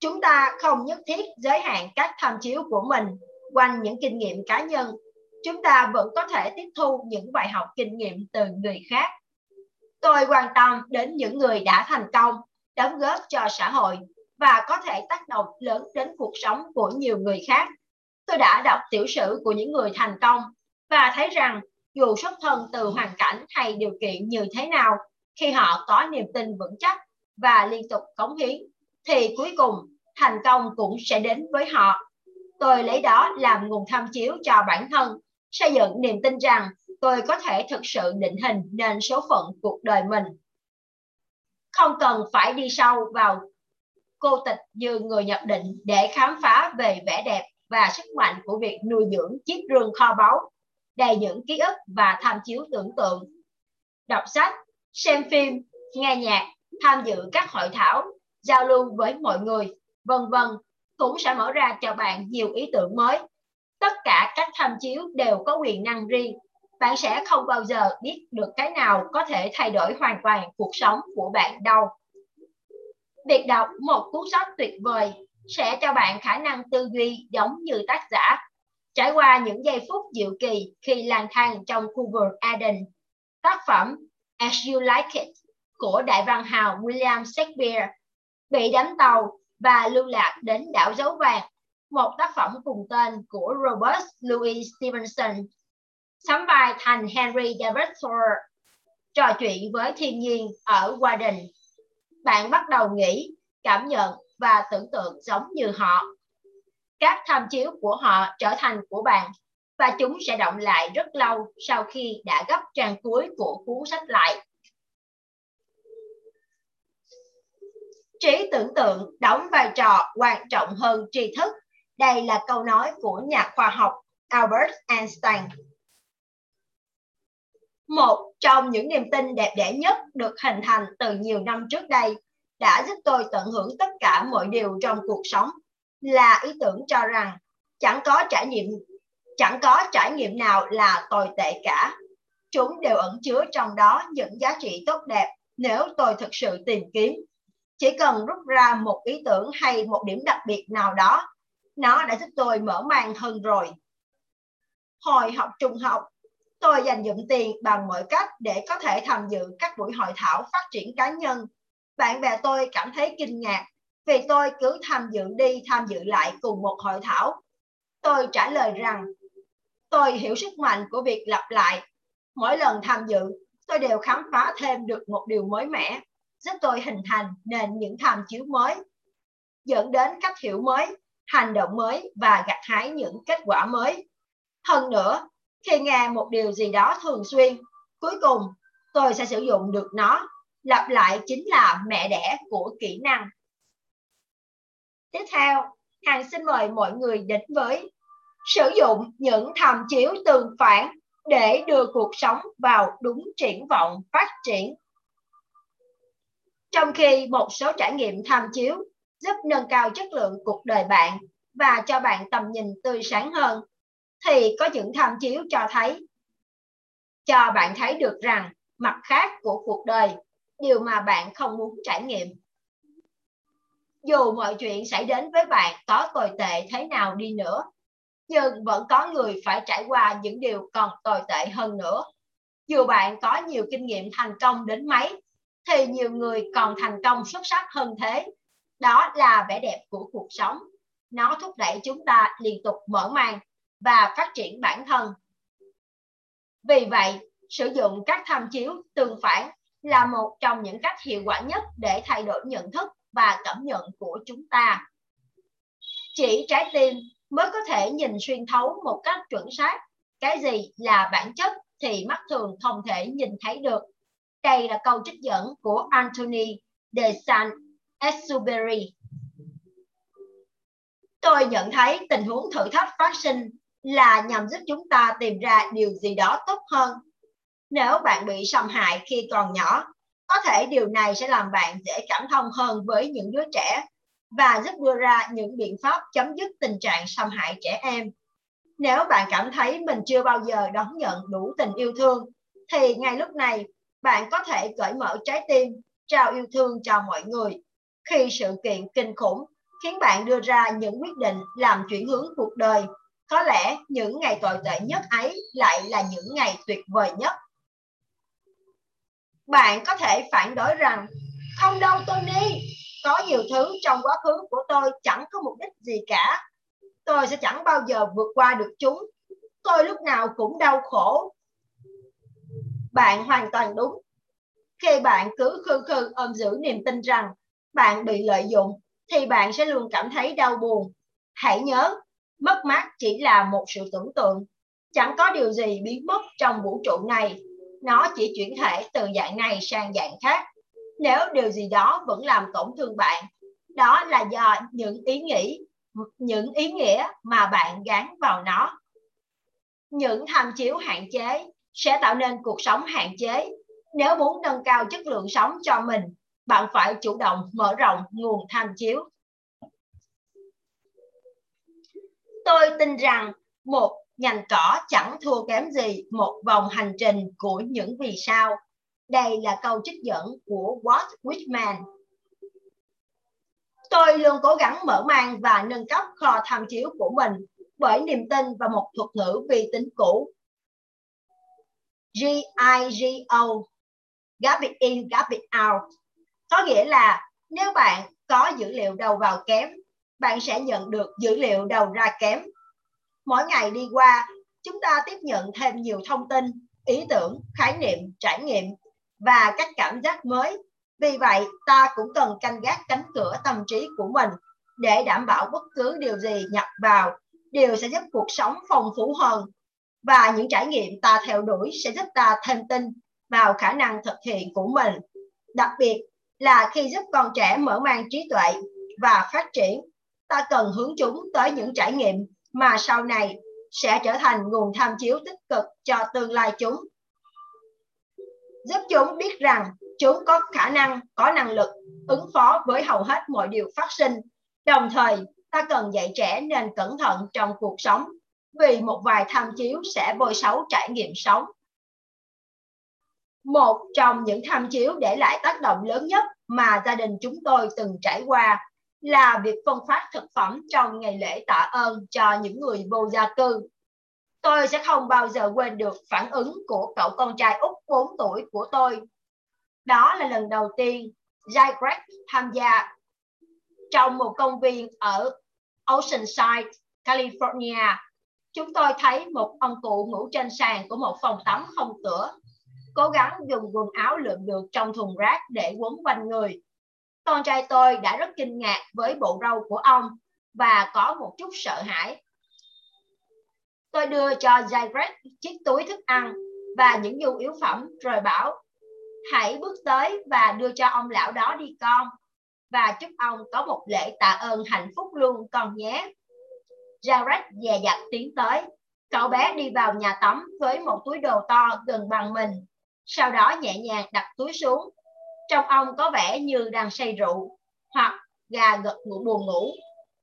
Chúng ta không nhất thiết giới hạn các tham chiếu của mình quanh những kinh nghiệm cá nhân. Chúng ta vẫn có thể tiếp thu những bài học kinh nghiệm từ người khác. Tôi quan tâm đến những người đã thành công đóng góp cho xã hội và có thể tác động lớn đến cuộc sống của nhiều người khác tôi đã đọc tiểu sử của những người thành công và thấy rằng dù xuất thân từ hoàn cảnh hay điều kiện như thế nào, khi họ có niềm tin vững chắc và liên tục cống hiến, thì cuối cùng thành công cũng sẽ đến với họ. Tôi lấy đó làm nguồn tham chiếu cho bản thân, xây dựng niềm tin rằng tôi có thể thực sự định hình nên số phận cuộc đời mình. Không cần phải đi sâu vào cô tịch như người nhập định để khám phá về vẻ đẹp và sức mạnh của việc nuôi dưỡng chiếc rương kho báu đầy những ký ức và tham chiếu tưởng tượng. Đọc sách, xem phim, nghe nhạc, tham dự các hội thảo, giao lưu với mọi người, vân vân cũng sẽ mở ra cho bạn nhiều ý tưởng mới. Tất cả các tham chiếu đều có quyền năng riêng. Bạn sẽ không bao giờ biết được cái nào có thể thay đổi hoàn toàn cuộc sống của bạn đâu. Việc đọc một cuốn sách tuyệt vời sẽ cho bạn khả năng tư duy giống như tác giả Trải qua những giây phút diệu kỳ khi lang thang trong khu vườn Eden, tác phẩm As You Like It của đại văn hào William Shakespeare bị đánh tàu và lưu lạc đến đảo dấu vàng, một tác phẩm cùng tên của Robert Louis Stevenson. Sắm vai thành Henry David Thoreau, trò chuyện với thiên nhiên ở Warden. Bạn bắt đầu nghĩ, cảm nhận và tưởng tượng giống như họ. Các tham chiếu của họ trở thành của bạn và chúng sẽ động lại rất lâu sau khi đã gấp trang cuối của cuốn sách lại. Trí tưởng tượng đóng vai trò quan trọng hơn tri thức. Đây là câu nói của nhà khoa học Albert Einstein. Một trong những niềm tin đẹp đẽ nhất được hình thành từ nhiều năm trước đây đã giúp tôi tận hưởng tất cả mọi điều trong cuộc sống là ý tưởng cho rằng chẳng có trải nghiệm chẳng có trải nghiệm nào là tồi tệ cả. Chúng đều ẩn chứa trong đó những giá trị tốt đẹp nếu tôi thực sự tìm kiếm. Chỉ cần rút ra một ý tưởng hay một điểm đặc biệt nào đó, nó đã giúp tôi mở mang hơn rồi. Hồi học trung học, tôi dành dụm tiền bằng mọi cách để có thể tham dự các buổi hội thảo phát triển cá nhân. Bạn bè tôi cảm thấy kinh ngạc vì tôi cứ tham dự đi tham dự lại cùng một hội thảo. Tôi trả lời rằng tôi hiểu sức mạnh của việc lặp lại. Mỗi lần tham dự, tôi đều khám phá thêm được một điều mới mẻ, giúp tôi hình thành nên những tham chiếu mới, dẫn đến cách hiểu mới, hành động mới và gặt hái những kết quả mới. Hơn nữa, khi nghe một điều gì đó thường xuyên, cuối cùng tôi sẽ sử dụng được nó. Lặp lại chính là mẹ đẻ của kỹ năng. Tiếp theo, Hằng xin mời mọi người đến với sử dụng những tham chiếu tương phản để đưa cuộc sống vào đúng triển vọng phát triển. Trong khi một số trải nghiệm tham chiếu giúp nâng cao chất lượng cuộc đời bạn và cho bạn tầm nhìn tươi sáng hơn, thì có những tham chiếu cho thấy cho bạn thấy được rằng mặt khác của cuộc đời, điều mà bạn không muốn trải nghiệm. Dù mọi chuyện xảy đến với bạn có tồi tệ thế nào đi nữa, nhưng vẫn có người phải trải qua những điều còn tồi tệ hơn nữa. Dù bạn có nhiều kinh nghiệm thành công đến mấy, thì nhiều người còn thành công xuất sắc hơn thế. Đó là vẻ đẹp của cuộc sống. Nó thúc đẩy chúng ta liên tục mở mang và phát triển bản thân. Vì vậy, sử dụng các tham chiếu tương phản là một trong những cách hiệu quả nhất để thay đổi nhận thức và cảm nhận của chúng ta. Chỉ trái tim mới có thể nhìn xuyên thấu một cách chuẩn xác cái gì là bản chất thì mắt thường không thể nhìn thấy được. Đây là câu trích dẫn của Anthony de Saint-Exupéry. Tôi nhận thấy tình huống thử thách phát sinh là nhằm giúp chúng ta tìm ra điều gì đó tốt hơn. Nếu bạn bị xâm hại khi còn nhỏ, có thể điều này sẽ làm bạn dễ cảm thông hơn với những đứa trẻ và giúp đưa ra những biện pháp chấm dứt tình trạng xâm hại trẻ em. Nếu bạn cảm thấy mình chưa bao giờ đón nhận đủ tình yêu thương, thì ngay lúc này bạn có thể cởi mở trái tim, trao yêu thương cho mọi người. Khi sự kiện kinh khủng khiến bạn đưa ra những quyết định làm chuyển hướng cuộc đời, có lẽ những ngày tồi tệ nhất ấy lại là những ngày tuyệt vời nhất. Bạn có thể phản đối rằng, không đâu Tony, có nhiều thứ trong quá khứ của tôi chẳng có mục đích gì cả. Tôi sẽ chẳng bao giờ vượt qua được chúng. Tôi lúc nào cũng đau khổ. Bạn hoàn toàn đúng. Khi bạn cứ khư khư ôm giữ niềm tin rằng bạn bị lợi dụng thì bạn sẽ luôn cảm thấy đau buồn. Hãy nhớ mất mát chỉ là một sự tưởng tượng. Chẳng có điều gì biến mất trong vũ trụ này. Nó chỉ chuyển thể từ dạng này sang dạng khác. Nếu điều gì đó vẫn làm tổn thương bạn, đó là do những ý nghĩ, những ý nghĩa mà bạn gắn vào nó. Những tham chiếu hạn chế sẽ tạo nên cuộc sống hạn chế. Nếu muốn nâng cao chất lượng sống cho mình, bạn phải chủ động mở rộng nguồn tham chiếu. Tôi tin rằng một nhành cỏ chẳng thua kém gì một vòng hành trình của những vì sao đây là câu trích dẫn của Walt Whitman. Tôi luôn cố gắng mở mang và nâng cấp kho tham chiếu của mình bởi niềm tin và một thuật ngữ vi tính cũ. G-I-G-O Garbage in, it out. Có nghĩa là nếu bạn có dữ liệu đầu vào kém, bạn sẽ nhận được dữ liệu đầu ra kém. Mỗi ngày đi qua, chúng ta tiếp nhận thêm nhiều thông tin, ý tưởng, khái niệm, trải nghiệm và các cảm giác mới. Vì vậy, ta cũng cần canh gác cánh cửa tâm trí của mình để đảm bảo bất cứ điều gì nhập vào đều sẽ giúp cuộc sống phong phú hơn và những trải nghiệm ta theo đuổi sẽ giúp ta thêm tin vào khả năng thực hiện của mình đặc biệt là khi giúp con trẻ mở mang trí tuệ và phát triển ta cần hướng chúng tới những trải nghiệm mà sau này sẽ trở thành nguồn tham chiếu tích cực cho tương lai chúng giúp chúng biết rằng chúng có khả năng, có năng lực ứng phó với hầu hết mọi điều phát sinh đồng thời, ta cần dạy trẻ nên cẩn thận trong cuộc sống, vì một vài tham chiếu sẽ bôi xấu trải nghiệm sống. Một trong những tham chiếu để lại tác động lớn nhất mà gia đình chúng tôi từng trải qua là việc phân phát thực phẩm trong ngày lễ tạ ơn cho những người vô gia cư. Tôi sẽ không bao giờ quên được phản ứng của cậu con trai Úc 4 tuổi của tôi. Đó là lần đầu tiên Jai Greg tham gia trong một công viên ở Oceanside, California. Chúng tôi thấy một ông cụ ngủ trên sàn của một phòng tắm không cửa, cố gắng dùng quần áo lượm được trong thùng rác để quấn quanh người. Con trai tôi đã rất kinh ngạc với bộ râu của ông và có một chút sợ hãi. Tôi đưa cho Jared chiếc túi thức ăn và những nhu yếu phẩm rồi bảo, hãy bước tới và đưa cho ông lão đó đi con và chúc ông có một lễ tạ ơn hạnh phúc luôn con nhé. Jared dè dặt tiến tới. Cậu bé đi vào nhà tắm với một túi đồ to gần bằng mình. Sau đó nhẹ nhàng đặt túi xuống. Trong ông có vẻ như đang say rượu hoặc gà gật ngủ buồn ngủ.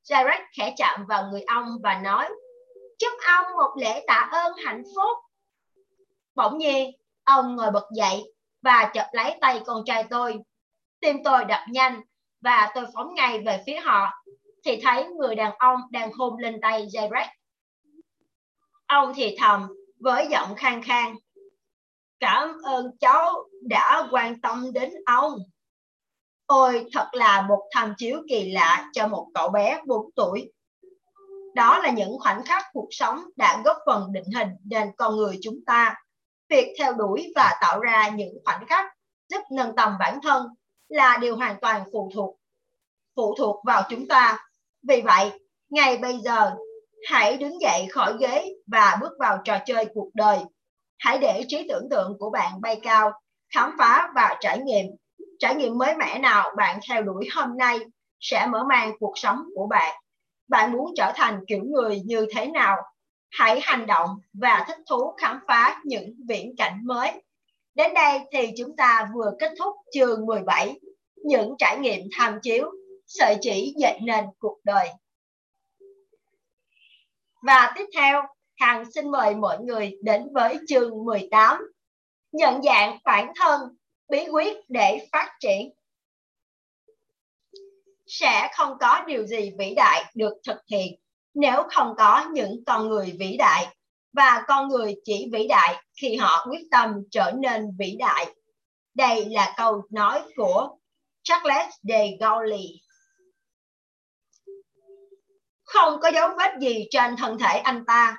Jared khẽ chạm vào người ông và nói Chúc ông một lễ tạ ơn hạnh phúc. Bỗng nhiên, ông ngồi bật dậy và chợt lấy tay con trai tôi. Tim tôi đập nhanh và tôi phóng ngay về phía họ thì thấy người đàn ông đang hôn lên tay Jared. Ông thì thầm với giọng khang khang. Cảm ơn cháu đã quan tâm đến ông. Ôi, thật là một tham chiếu kỳ lạ cho một cậu bé 4 tuổi. Đó là những khoảnh khắc cuộc sống đã góp phần định hình nên con người chúng ta. Việc theo đuổi và tạo ra những khoảnh khắc giúp nâng tầm bản thân là điều hoàn toàn phụ thuộc phụ thuộc vào chúng ta. Vì vậy, ngay bây giờ, hãy đứng dậy khỏi ghế và bước vào trò chơi cuộc đời. Hãy để trí tưởng tượng của bạn bay cao, khám phá và trải nghiệm. Trải nghiệm mới mẻ nào bạn theo đuổi hôm nay sẽ mở mang cuộc sống của bạn. Bạn muốn trở thành kiểu người như thế nào? Hãy hành động và thích thú khám phá những viễn cảnh mới. Đến đây thì chúng ta vừa kết thúc chương 17, những trải nghiệm tham chiếu, sợi chỉ dệt nền cuộc đời. Và tiếp theo, Hằng xin mời mọi người đến với chương 18, nhận dạng bản thân, bí quyết để phát triển. Sẽ không có điều gì vĩ đại được thực hiện nếu không có những con người vĩ đại và con người chỉ vĩ đại khi họ quyết tâm trở nên vĩ đại. Đây là câu nói của Charles de Gaulle. Không có dấu vết gì trên thân thể anh ta.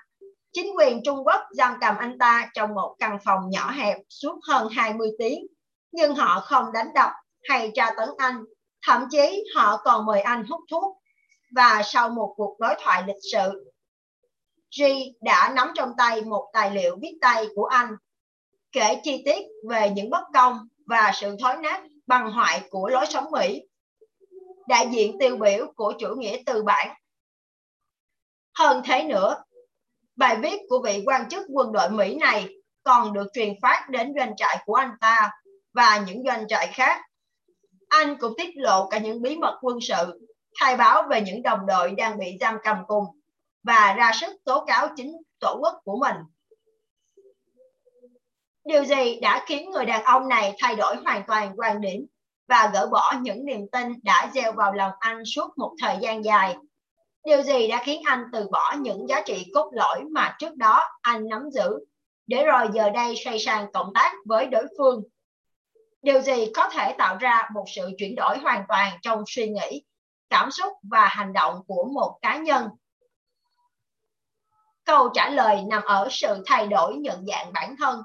Chính quyền Trung Quốc giam cầm anh ta trong một căn phòng nhỏ hẹp suốt hơn 20 tiếng, nhưng họ không đánh đập hay tra tấn anh. Thậm chí họ còn mời anh hút thuốc. Và sau một cuộc đối thoại lịch sự, G đã nắm trong tay một tài liệu viết tay của anh, kể chi tiết về những bất công và sự thối nát bằng hoại của lối sống Mỹ. Đại diện tiêu biểu của chủ nghĩa tư bản. Hơn thế nữa, bài viết của vị quan chức quân đội Mỹ này còn được truyền phát đến doanh trại của anh ta và những doanh trại khác. Anh cũng tiết lộ cả những bí mật quân sự, khai báo về những đồng đội đang bị giam cầm cùng và ra sức tố cáo chính tổ quốc của mình. Điều gì đã khiến người đàn ông này thay đổi hoàn toàn quan điểm và gỡ bỏ những niềm tin đã gieo vào lòng anh suốt một thời gian dài? Điều gì đã khiến anh từ bỏ những giá trị cốt lõi mà trước đó anh nắm giữ, để rồi giờ đây xoay sang cộng tác với đối phương? điều gì có thể tạo ra một sự chuyển đổi hoàn toàn trong suy nghĩ cảm xúc và hành động của một cá nhân? Câu trả lời nằm ở sự thay đổi nhận dạng bản thân.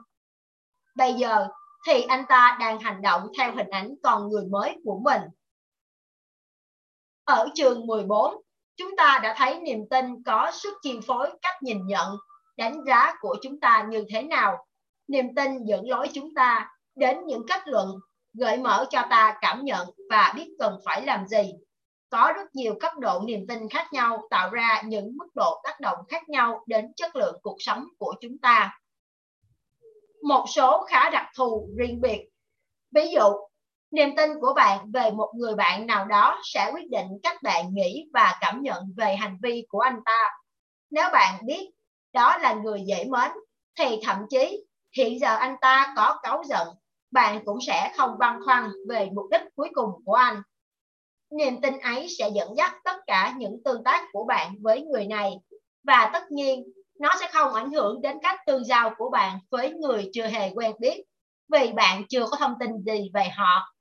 Bây giờ thì anh ta đang hành động theo hình ảnh con người mới của mình. Ở chương 14 chúng ta đã thấy niềm tin có sức chi phối cách nhìn nhận, đánh giá của chúng ta như thế nào. Niềm tin dẫn lối chúng ta đến những kết luận, gợi mở cho ta cảm nhận và biết cần phải làm gì. Có rất nhiều cấp độ niềm tin khác nhau tạo ra những mức độ tác động khác nhau đến chất lượng cuộc sống của chúng ta. Một số khá đặc thù riêng biệt. Ví dụ niềm tin của bạn về một người bạn nào đó sẽ quyết định cách bạn nghĩ và cảm nhận về hành vi của anh ta. Nếu bạn biết đó là người dễ mến, thì thậm chí hiện giờ anh ta có cáu giận, bạn cũng sẽ không băn khoăn về mục đích cuối cùng của anh. Niềm tin ấy sẽ dẫn dắt tất cả những tương tác của bạn với người này, và tất nhiên, nó sẽ không ảnh hưởng đến cách tương giao của bạn với người chưa hề quen biết, vì bạn chưa có thông tin gì về họ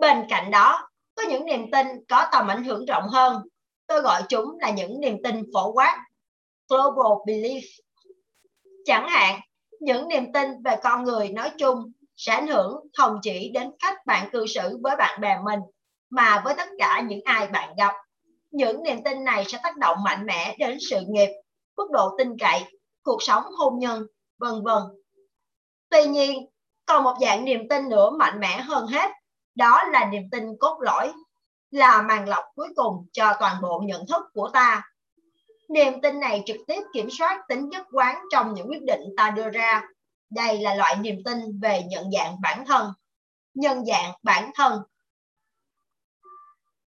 bên cạnh đó, có những niềm tin có tầm ảnh hưởng rộng hơn. Tôi gọi chúng là những niềm tin phổ quát, global belief. Chẳng hạn, những niềm tin về con người nói chung sẽ ảnh hưởng không chỉ đến cách bạn cư xử với bạn bè mình, mà với tất cả những ai bạn gặp. Những niềm tin này sẽ tác động mạnh mẽ đến sự nghiệp, mức độ tin cậy, cuộc sống hôn nhân, vân vân. Tuy nhiên, còn một dạng niềm tin nữa mạnh mẽ hơn hết đó là niềm tin cốt lõi, là màn lọc cuối cùng cho toàn bộ nhận thức của ta. Niềm tin này trực tiếp kiểm soát tính nhất quán trong những quyết định ta đưa ra. Đây là loại niềm tin về nhận dạng bản thân. Nhân dạng bản thân.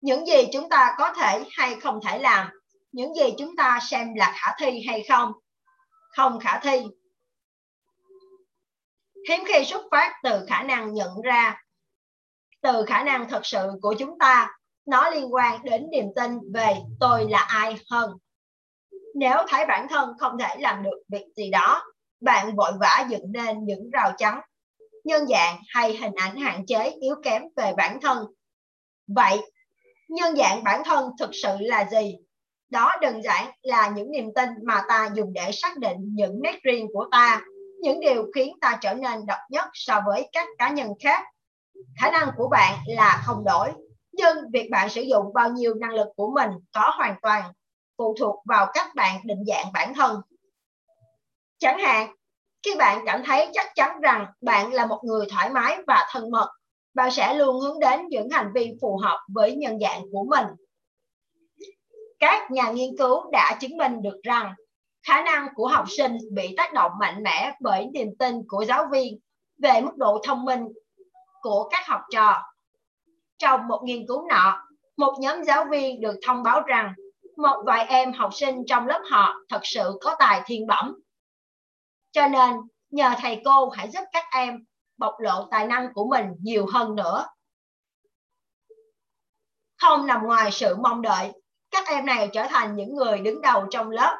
Những gì chúng ta có thể hay không thể làm, những gì chúng ta xem là khả thi hay không? Không khả thi. Hiếm khi xuất phát từ khả năng nhận ra từ khả năng thật sự của chúng ta, nó liên quan đến niềm tin về tôi là ai hơn. Nếu thấy bản thân không thể làm được việc gì đó, bạn vội vã dựng nên những rào chắn. Nhân dạng hay hình ảnh hạn chế yếu kém về bản thân. Vậy, nhân dạng bản thân thực sự là gì? Đó đơn giản là những niềm tin mà ta dùng để xác định những nét riêng của ta, những điều khiến ta trở nên độc nhất so với các cá nhân khác khả năng của bạn là không đổi, nhưng việc bạn sử dụng bao nhiêu năng lực của mình có hoàn toàn phụ thuộc vào cách bạn định dạng bản thân. Chẳng hạn, khi bạn cảm thấy chắc chắn rằng bạn là một người thoải mái và thân mật, bạn sẽ luôn hướng đến những hành vi phù hợp với nhân dạng của mình. Các nhà nghiên cứu đã chứng minh được rằng khả năng của học sinh bị tác động mạnh mẽ bởi niềm tin của giáo viên về mức độ thông minh của các học trò. Trong một nghiên cứu nọ, một nhóm giáo viên được thông báo rằng một vài em học sinh trong lớp họ thật sự có tài thiên bẩm. Cho nên, nhờ thầy cô hãy giúp các em bộc lộ tài năng của mình nhiều hơn nữa. Không nằm ngoài sự mong đợi, các em này trở thành những người đứng đầu trong lớp.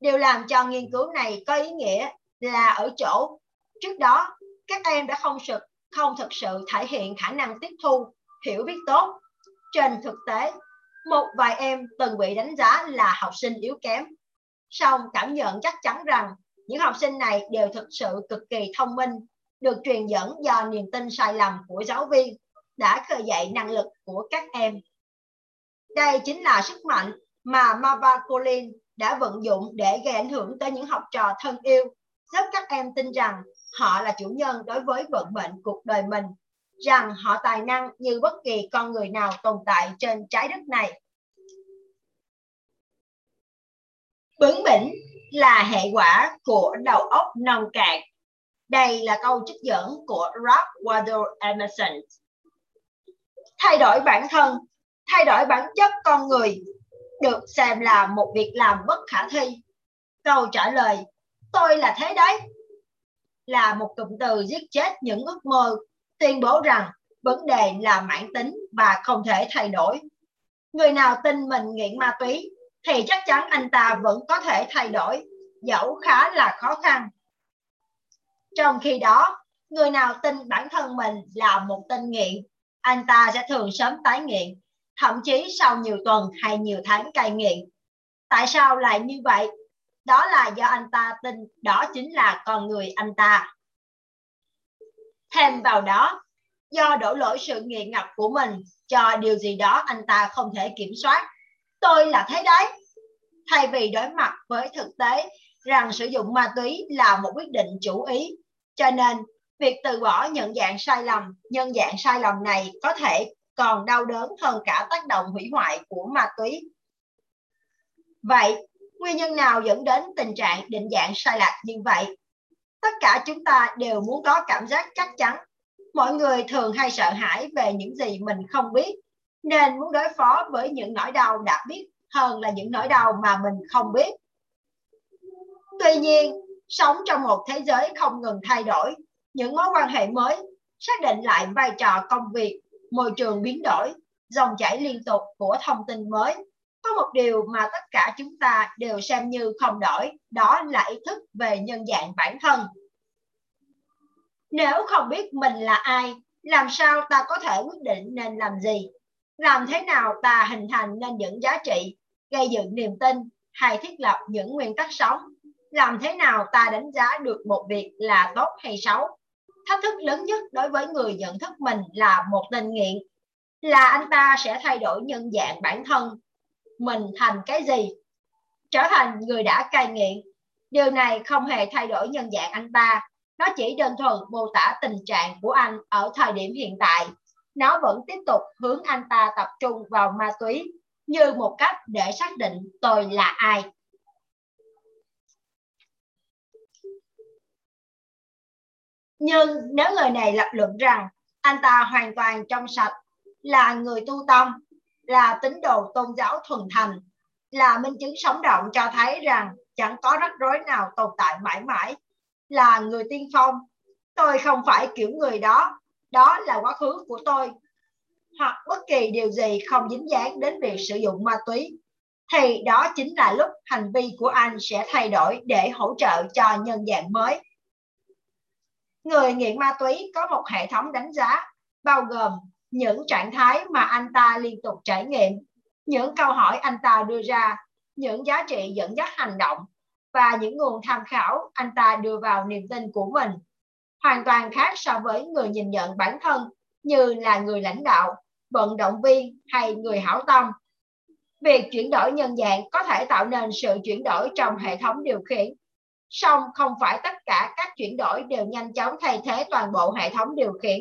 Điều làm cho nghiên cứu này có ý nghĩa là ở chỗ, trước đó, các em đã không sực không thực sự thể hiện khả năng tiếp thu hiểu biết tốt. Trên thực tế một vài em từng bị đánh giá là học sinh yếu kém. Song cảm nhận chắc chắn rằng những học sinh này đều thực sự cực kỳ thông minh được truyền dẫn do niềm tin sai lầm của giáo viên đã khơi dậy năng lực của các em. Đây chính là sức mạnh mà Mava Colin đã vận dụng để gây ảnh hưởng tới những học trò thân yêu, giúp các em tin rằng họ là chủ nhân đối với vận mệnh cuộc đời mình, rằng họ tài năng như bất kỳ con người nào tồn tại trên trái đất này. Bướng bỉnh là hệ quả của đầu óc nông cạn. Đây là câu trích dẫn của Ralph Waldo Emerson. Thay đổi bản thân, thay đổi bản chất con người được xem là một việc làm bất khả thi. Câu trả lời, tôi là thế đấy, là một cụm từ giết chết những ước mơ, tuyên bố rằng vấn đề là mãn tính và không thể thay đổi. Người nào tin mình nghiện ma túy thì chắc chắn anh ta vẫn có thể thay đổi, dẫu khá là khó khăn. Trong khi đó, Người nào tin bản thân mình là một tên nghiện, anh ta sẽ thường sớm tái nghiện, thậm chí sau nhiều tuần hay nhiều tháng cai nghiện. Tại sao lại như vậy? Đó là do anh ta tin đó chính là con người anh ta. Thêm vào đó, do đổ lỗi sự nghiện ngập của mình cho điều gì đó anh ta không thể kiểm soát. Tôi là thế đấy. Thay vì đối mặt với thực tế rằng sử dụng ma túy là một quyết định chủ ý, cho nên việc từ bỏ nhận dạng sai lầm, nhân dạng sai lầm này có thể còn đau đớn hơn cả tác động hủy hoại của ma túy. Vậy, nguyên nhân nào dẫn đến tình trạng định dạng sai lạc như vậy? Tất cả chúng ta đều muốn có cảm giác chắc chắn. Mọi người thường hay sợ hãi về những gì mình không biết, nên muốn đối phó với những nỗi đau đã biết hơn là những nỗi đau mà mình không biết. Tuy nhiên, sống trong một thế giới không ngừng thay đổi, những mối quan hệ mới xác định lại vai trò công việc, môi trường biến đổi, dòng chảy liên tục của thông tin mới. Có một điều mà tất cả chúng ta đều xem như không đổi, đó là ý thức về nhân dạng bản thân. Nếu không biết mình là ai, làm sao ta có thể quyết định nên làm gì? Làm thế nào ta hình thành nên những giá trị, gây dựng niềm tin hay thiết lập những nguyên tắc sống? Làm thế nào ta đánh giá được một việc là tốt hay xấu? thách thức lớn nhất đối với người nhận thức mình là một tên nghiện là anh ta sẽ thay đổi nhân dạng bản thân mình thành cái gì trở thành người đã cai nghiện. Điều này không hề thay đổi nhân dạng anh ta nó chỉ đơn thuần mô tả tình trạng của anh ở thời điểm hiện tại. Nó vẫn tiếp tục hướng anh ta tập trung vào ma túy như một cách để xác định tôi là ai. Nhưng nếu người này lập luận rằng anh ta hoàn toàn trong sạch, là người tu tâm, là tín đồ tôn giáo thuần thành, là minh chứng sống động cho thấy rằng chẳng có rắc rối nào tồn tại mãi mãi, là người tiên phong. Tôi không phải kiểu người đó, đó là quá khứ của tôi. Hoặc bất kỳ điều gì không dính dáng đến việc sử dụng ma túy, thì đó chính là lúc hành vi của anh sẽ thay đổi để hỗ trợ cho nhân dạng mới. Người nghiện ma túy có một hệ thống đánh giá bao gồm những trạng thái mà anh ta liên tục trải nghiệm, những câu hỏi anh ta đưa ra, những giá trị dẫn dắt hành động và những nguồn tham khảo anh ta đưa vào niềm tin của mình. Hoàn toàn khác so với người nhìn nhận bản thân như là người lãnh đạo, vận động viên hay người hảo tâm. Việc chuyển đổi nhân dạng có thể tạo nên sự chuyển đổi trong hệ thống điều khiển song không phải tất cả các chuyển đổi đều nhanh chóng thay thế toàn bộ hệ thống điều khiển.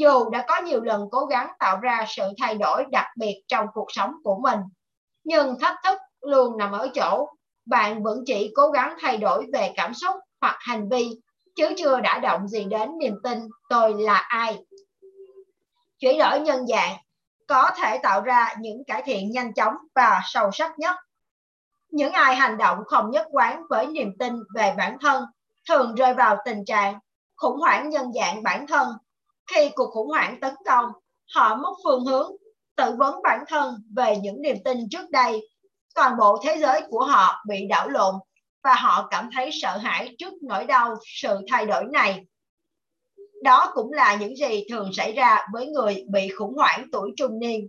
Dù đã có nhiều lần cố gắng tạo ra sự thay đổi đặc biệt trong cuộc sống của mình, nhưng thách thức luôn nằm ở chỗ bạn vẫn chỉ cố gắng thay đổi về cảm xúc hoặc hành vi, chứ chưa đã động gì đến niềm tin tôi là ai. Chuyển đổi nhân dạng có thể tạo ra những cải thiện nhanh chóng và sâu sắc nhất những ai hành động không nhất quán với niềm tin về bản thân thường rơi vào tình trạng khủng hoảng nhân dạng bản thân. Khi cuộc khủng hoảng tấn công, họ mất phương hướng, tự vấn bản thân về những niềm tin trước đây. Toàn bộ thế giới của họ bị đảo lộn và họ cảm thấy sợ hãi trước nỗi đau sự thay đổi này. Đó cũng là những gì thường xảy ra với người bị khủng hoảng tuổi trung niên.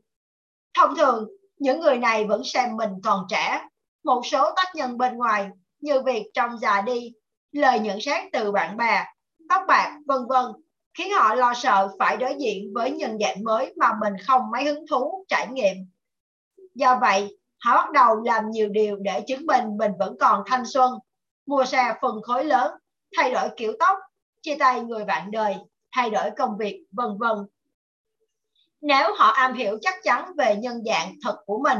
Thông thường, những người này vẫn xem mình còn trẻ một số tác nhân bên ngoài như việc trông già đi, lời nhận xét từ bạn bè, tóc bạc, vân vân khiến họ lo sợ phải đối diện với nhân dạng mới mà mình không mấy hứng thú trải nghiệm. Do vậy, họ bắt đầu làm nhiều điều để chứng minh mình vẫn còn thanh xuân, mua xe phần khối lớn, thay đổi kiểu tóc, chia tay người bạn đời, thay đổi công việc, vân vân. Nếu họ am hiểu chắc chắn về nhân dạng thật của mình,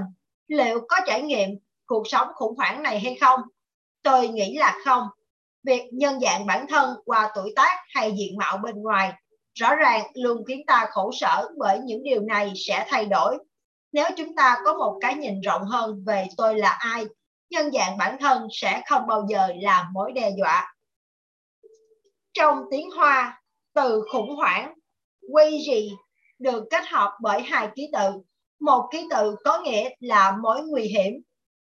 liệu có trải nghiệm cuộc sống khủng hoảng này hay không? Tôi nghĩ là không. Việc nhân dạng bản thân qua tuổi tác hay diện mạo bên ngoài rõ ràng luôn khiến ta khổ sở bởi những điều này sẽ thay đổi. Nếu chúng ta có một cái nhìn rộng hơn về tôi là ai, nhân dạng bản thân sẽ không bao giờ là mối đe dọa. Trong tiếng Hoa, từ khủng hoảng, quy gì được kết hợp bởi hai ký tự. Một ký tự có nghĩa là mối nguy hiểm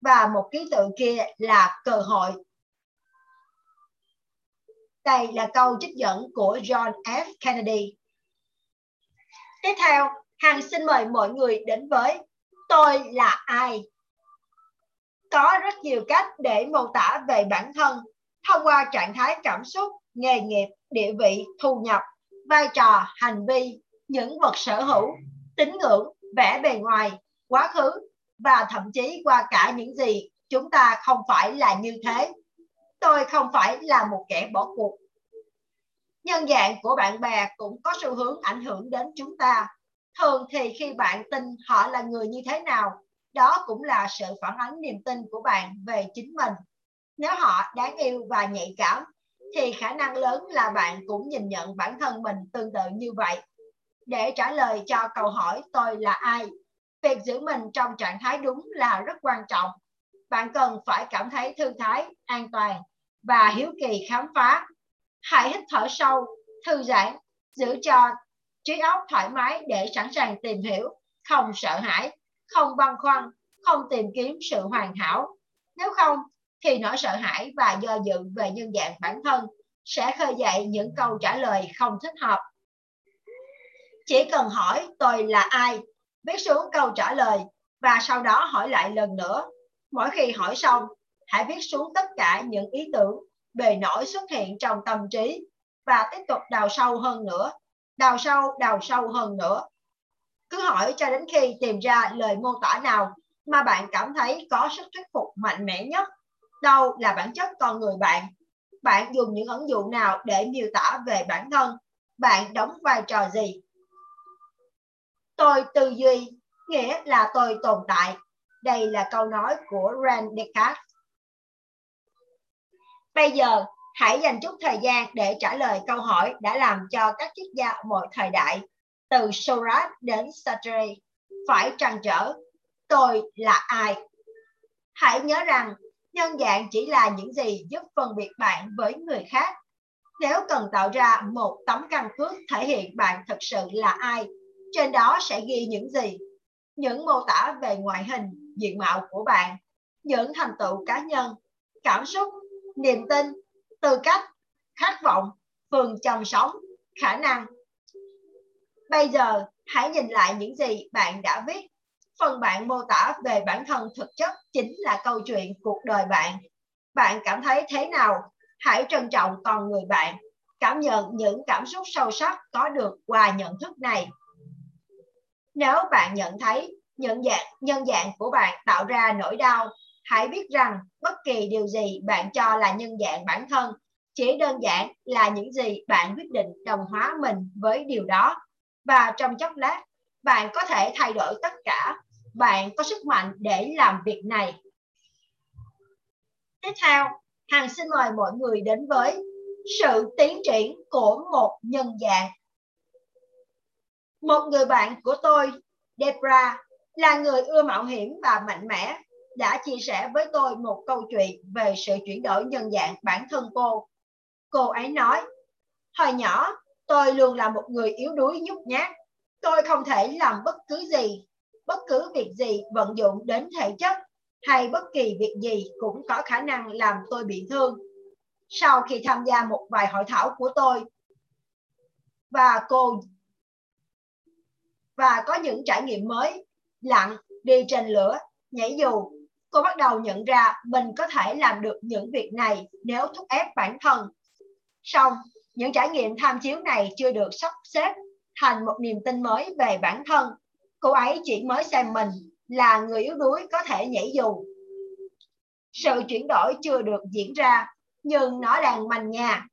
và một ký tự kia là cơ hội. Đây là câu trích dẫn của John F. Kennedy. Tiếp theo, Hằng xin mời mọi người đến với Tôi là ai? Có rất nhiều cách để mô tả về bản thân thông qua trạng thái cảm xúc, nghề nghiệp, địa vị, thu nhập, vai trò, hành vi, những vật sở hữu, tín ngưỡng, vẻ bề ngoài, quá khứ và thậm chí qua cả những gì chúng ta không phải là như thế. Tôi không phải là một kẻ bỏ cuộc. Nhân dạng của bạn bè cũng có xu hướng ảnh hưởng đến chúng ta. Thường thì khi bạn tin họ là người như thế nào, đó cũng là sự phản ánh niềm tin của bạn về chính mình. Nếu họ đáng yêu và nhạy cảm, thì khả năng lớn là bạn cũng nhìn nhận bản thân mình tương tự như vậy. Để trả lời cho câu hỏi tôi là ai, việc giữ mình trong trạng thái đúng là rất quan trọng. Bạn cần phải cảm thấy thư thái, an toàn và hiếu kỳ khám phá. Hãy hít thở sâu, thư giãn, giữ cho trí óc thoải mái để sẵn sàng tìm hiểu, không sợ hãi, không băn khoăn, không tìm kiếm sự hoàn hảo. Nếu không, thì nỗi sợ hãi và do dự về nhân dạng bản thân sẽ khơi dậy những câu trả lời không thích hợp. Chỉ cần hỏi tôi là ai, viết xuống câu trả lời và sau đó hỏi lại lần nữa. Mỗi khi hỏi xong, hãy viết xuống tất cả những ý tưởng bề nổi xuất hiện trong tâm trí và tiếp tục đào sâu hơn nữa, đào sâu, đào sâu hơn nữa. Cứ hỏi cho đến khi tìm ra lời mô tả nào mà bạn cảm thấy có sức thuyết phục mạnh mẽ nhất. Đâu là bản chất con người bạn. Bạn dùng những ẩn dụ nào để miêu tả về bản thân? Bạn đóng vai trò gì? Tôi tư duy nghĩa là tôi tồn tại đây là câu nói của Rand Descartes. Bây giờ, hãy dành chút thời gian để trả lời câu hỏi đã làm cho các triết gia mọi thời đại, từ Socrates đến Sartre. Phải trăn trở, tôi là ai? Hãy nhớ rằng, nhân dạng chỉ là những gì giúp phân biệt bạn với người khác. Nếu cần tạo ra một tấm căn cước thể hiện bạn thực sự là ai, trên đó sẽ ghi những gì? Những mô tả về ngoại hình diện mạo của bạn những thành tựu cá nhân cảm xúc niềm tin tư cách khát vọng phương chồng sống khả năng bây giờ hãy nhìn lại những gì bạn đã viết phần bạn mô tả về bản thân thực chất chính là câu chuyện cuộc đời bạn. Bạn cảm thấy thế nào? Hãy trân trọng con người bạn, cảm nhận những cảm xúc sâu sắc có được qua nhận thức này. Nếu bạn nhận thấy nhận dạng, nhân dạng của bạn tạo ra nỗi đau, hãy biết rằng bất kỳ điều gì bạn cho là nhân dạng bản thân chỉ đơn giản là những gì bạn quyết định đồng hóa mình với điều đó. Và trong chốc lát, bạn có thể thay đổi tất cả bạn có sức mạnh để làm việc này. Tiếp theo, Hằng xin mời mọi người đến với sự tiến triển của một nhân dạng. Một người bạn của tôi, Debra, là người ưa mạo hiểm và mạnh mẽ, đã chia sẻ với tôi một câu chuyện về sự chuyển đổi nhân dạng bản thân cô. Cô ấy nói, hồi nhỏ tôi luôn là một người yếu đuối nhút nhát. Tôi không thể làm bất cứ gì bất cứ việc gì vận dụng đến thể chất hay bất kỳ việc gì cũng có khả năng làm tôi bị thương. Sau khi tham gia một vài hội thảo của tôi và cô và có những trải nghiệm mới, lặn, đi trên lửa, nhảy dù, cô bắt đầu nhận ra mình có thể làm được những việc này nếu thúc ép bản thân. Xong, những trải nghiệm tham chiếu này chưa được sắp xếp thành một niềm tin mới về bản thân cô ấy chỉ mới xem mình là người yếu đuối có thể nhảy dù. Sự chuyển đổi chưa được diễn ra, nhưng nó đang manh nha.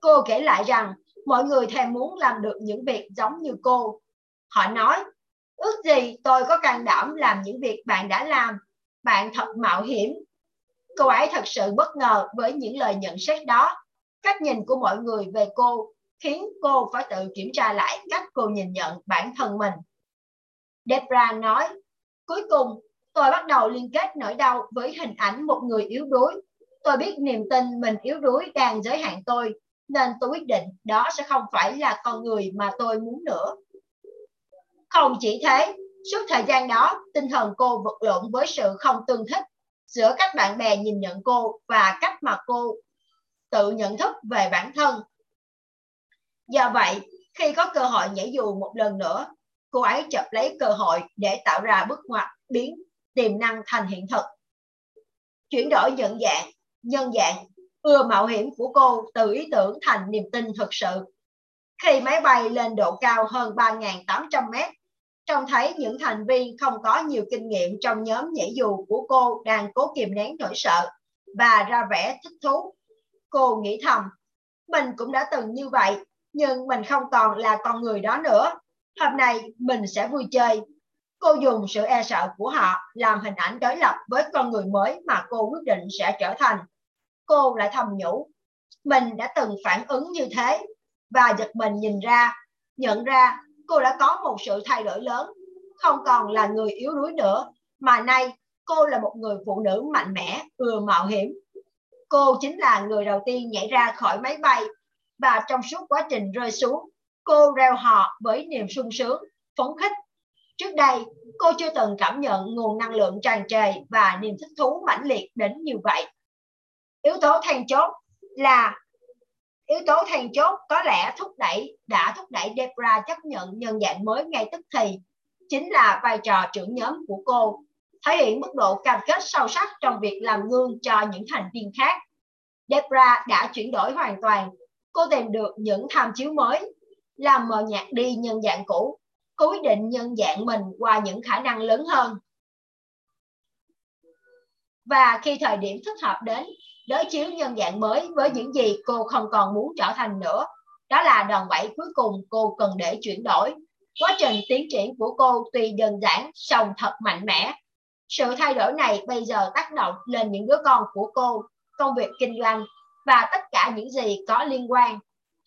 Cô kể lại rằng mọi người thèm muốn làm được những việc giống như cô. Họ nói, ước gì tôi có can đảm làm những việc bạn đã làm. Bạn thật mạo hiểm. Cô ấy thật sự bất ngờ với những lời nhận xét đó. Cách nhìn của mọi người về cô khiến cô phải tự kiểm tra lại cách cô nhìn nhận bản thân mình. Debra nói, cuối cùng tôi bắt đầu liên kết nỗi đau với hình ảnh một người yếu đuối. Tôi biết niềm tin mình yếu đuối đang giới hạn tôi, nên tôi quyết định đó sẽ không phải là con người mà tôi muốn nữa. Không chỉ thế, suốt thời gian đó, tinh thần cô vật lộn với sự không tương thích giữa các bạn bè nhìn nhận cô và cách mà cô tự nhận thức về bản thân. Do vậy, khi có cơ hội nhảy dù một lần nữa, cô ấy chập lấy cơ hội để tạo ra bước ngoặt biến tiềm năng thành hiện thực. Chuyển đổi nhận dạng, nhân dạng, ưa mạo hiểm của cô từ ý tưởng thành niềm tin thực sự. Khi máy bay lên độ cao hơn 3.800 mét, trông thấy những thành viên không có nhiều kinh nghiệm trong nhóm nhảy dù của cô đang cố kiềm nén nỗi sợ và ra vẻ thích thú. Cô nghĩ thầm, mình cũng đã từng như vậy, nhưng mình không còn là con người đó nữa. Hôm nay mình sẽ vui chơi. Cô dùng sự e sợ của họ làm hình ảnh đối lập với con người mới mà cô quyết định sẽ trở thành. Cô lại thầm nhủ, mình đã từng phản ứng như thế và giật mình nhìn ra, nhận ra cô đã có một sự thay đổi lớn, không còn là người yếu đuối nữa, mà nay cô là một người phụ nữ mạnh mẽ, ưa mạo hiểm. Cô chính là người đầu tiên nhảy ra khỏi máy bay và trong suốt quá trình rơi xuống, cô reo hò với niềm sung sướng, phấn khích. Trước đây, cô chưa từng cảm nhận nguồn năng lượng tràn trề và niềm thích thú mãnh liệt đến như vậy. Yếu tố then chốt là yếu tố then chốt có lẽ thúc đẩy đã thúc đẩy Debra chấp nhận nhân dạng mới ngay tức thì chính là vai trò trưởng nhóm của cô thể hiện mức độ cam kết sâu sắc trong việc làm gương cho những thành viên khác. Debra đã chuyển đổi hoàn toàn. Cô tìm được những tham chiếu mới, làm mờ nhạt đi nhân dạng cũ. Cô quyết định nhân dạng mình qua những khả năng lớn hơn. Và khi thời điểm thích hợp đến, đối chiếu nhân dạng mới với những gì cô không còn muốn trở thành nữa. Đó là đòn bẩy cuối cùng cô cần để chuyển đổi. Quá trình tiến triển của cô tuy đơn giản, song thật mạnh mẽ. Sự thay đổi này bây giờ tác động lên những đứa con của cô, công việc kinh doanh và tất cả những gì có liên quan.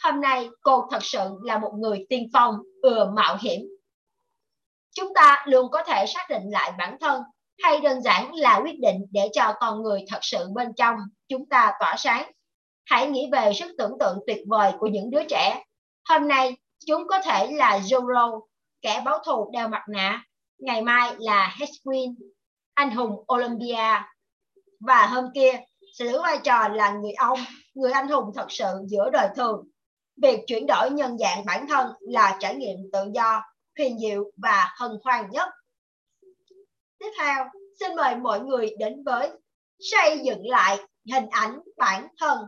Hôm nay cô thật sự là một người tiên phong, ưa mạo hiểm. Chúng ta luôn có thể xác định lại bản thân hay đơn giản là quyết định để cho con người thật sự bên trong chúng ta tỏa sáng. Hãy nghĩ về sức tưởng tượng tuyệt vời của những đứa trẻ. Hôm nay, chúng có thể là Zorro, kẻ báo thù đeo mặt nạ. Ngày mai là Heswin, anh hùng Olympia. Và hôm kia sẽ giữ vai trò là người ông, người anh hùng thật sự giữa đời thường. Việc chuyển đổi nhân dạng bản thân là trải nghiệm tự do, huyền diệu và hân hoan nhất. Tiếp theo, xin mời mọi người đến với xây dựng lại hình ảnh bản thân.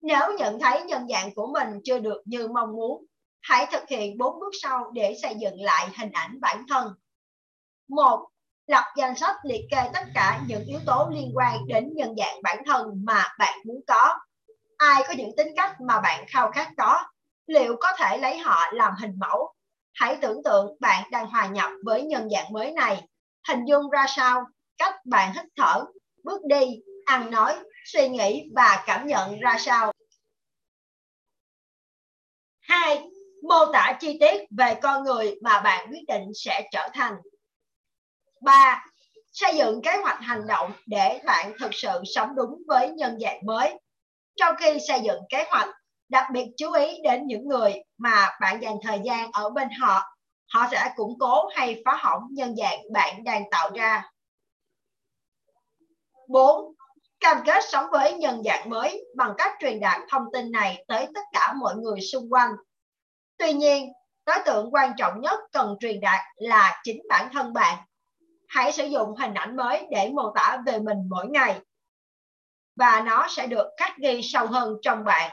Nếu nhận thấy nhân dạng của mình chưa được như mong muốn, hãy thực hiện 4 bước sau để xây dựng lại hình ảnh bản thân. 1. Lập danh sách liệt kê tất cả những yếu tố liên quan đến nhân dạng bản thân mà bạn muốn có. Ai có những tính cách mà bạn khao khát có? Liệu có thể lấy họ làm hình mẫu? Hãy tưởng tượng bạn đang hòa nhập với nhân dạng mới này. Hình dung ra sao? Cách bạn hít thở, bước đi, ăn nói, suy nghĩ và cảm nhận ra sao. 2. Mô tả chi tiết về con người mà bạn quyết định sẽ trở thành. 3. Xây dựng kế hoạch hành động để bạn thực sự sống đúng với nhân dạng mới. Trong khi xây dựng kế hoạch, đặc biệt chú ý đến những người mà bạn dành thời gian ở bên họ. Họ sẽ củng cố hay phá hỏng nhân dạng bạn đang tạo ra. 4. Cam kết sống với nhân dạng mới bằng cách truyền đạt thông tin này tới tất cả mọi người xung quanh. Tuy nhiên, đối tượng quan trọng nhất cần truyền đạt là chính bản thân bạn. Hãy sử dụng hình ảnh mới để mô tả về mình mỗi ngày và nó sẽ được khắc ghi sâu hơn trong bạn.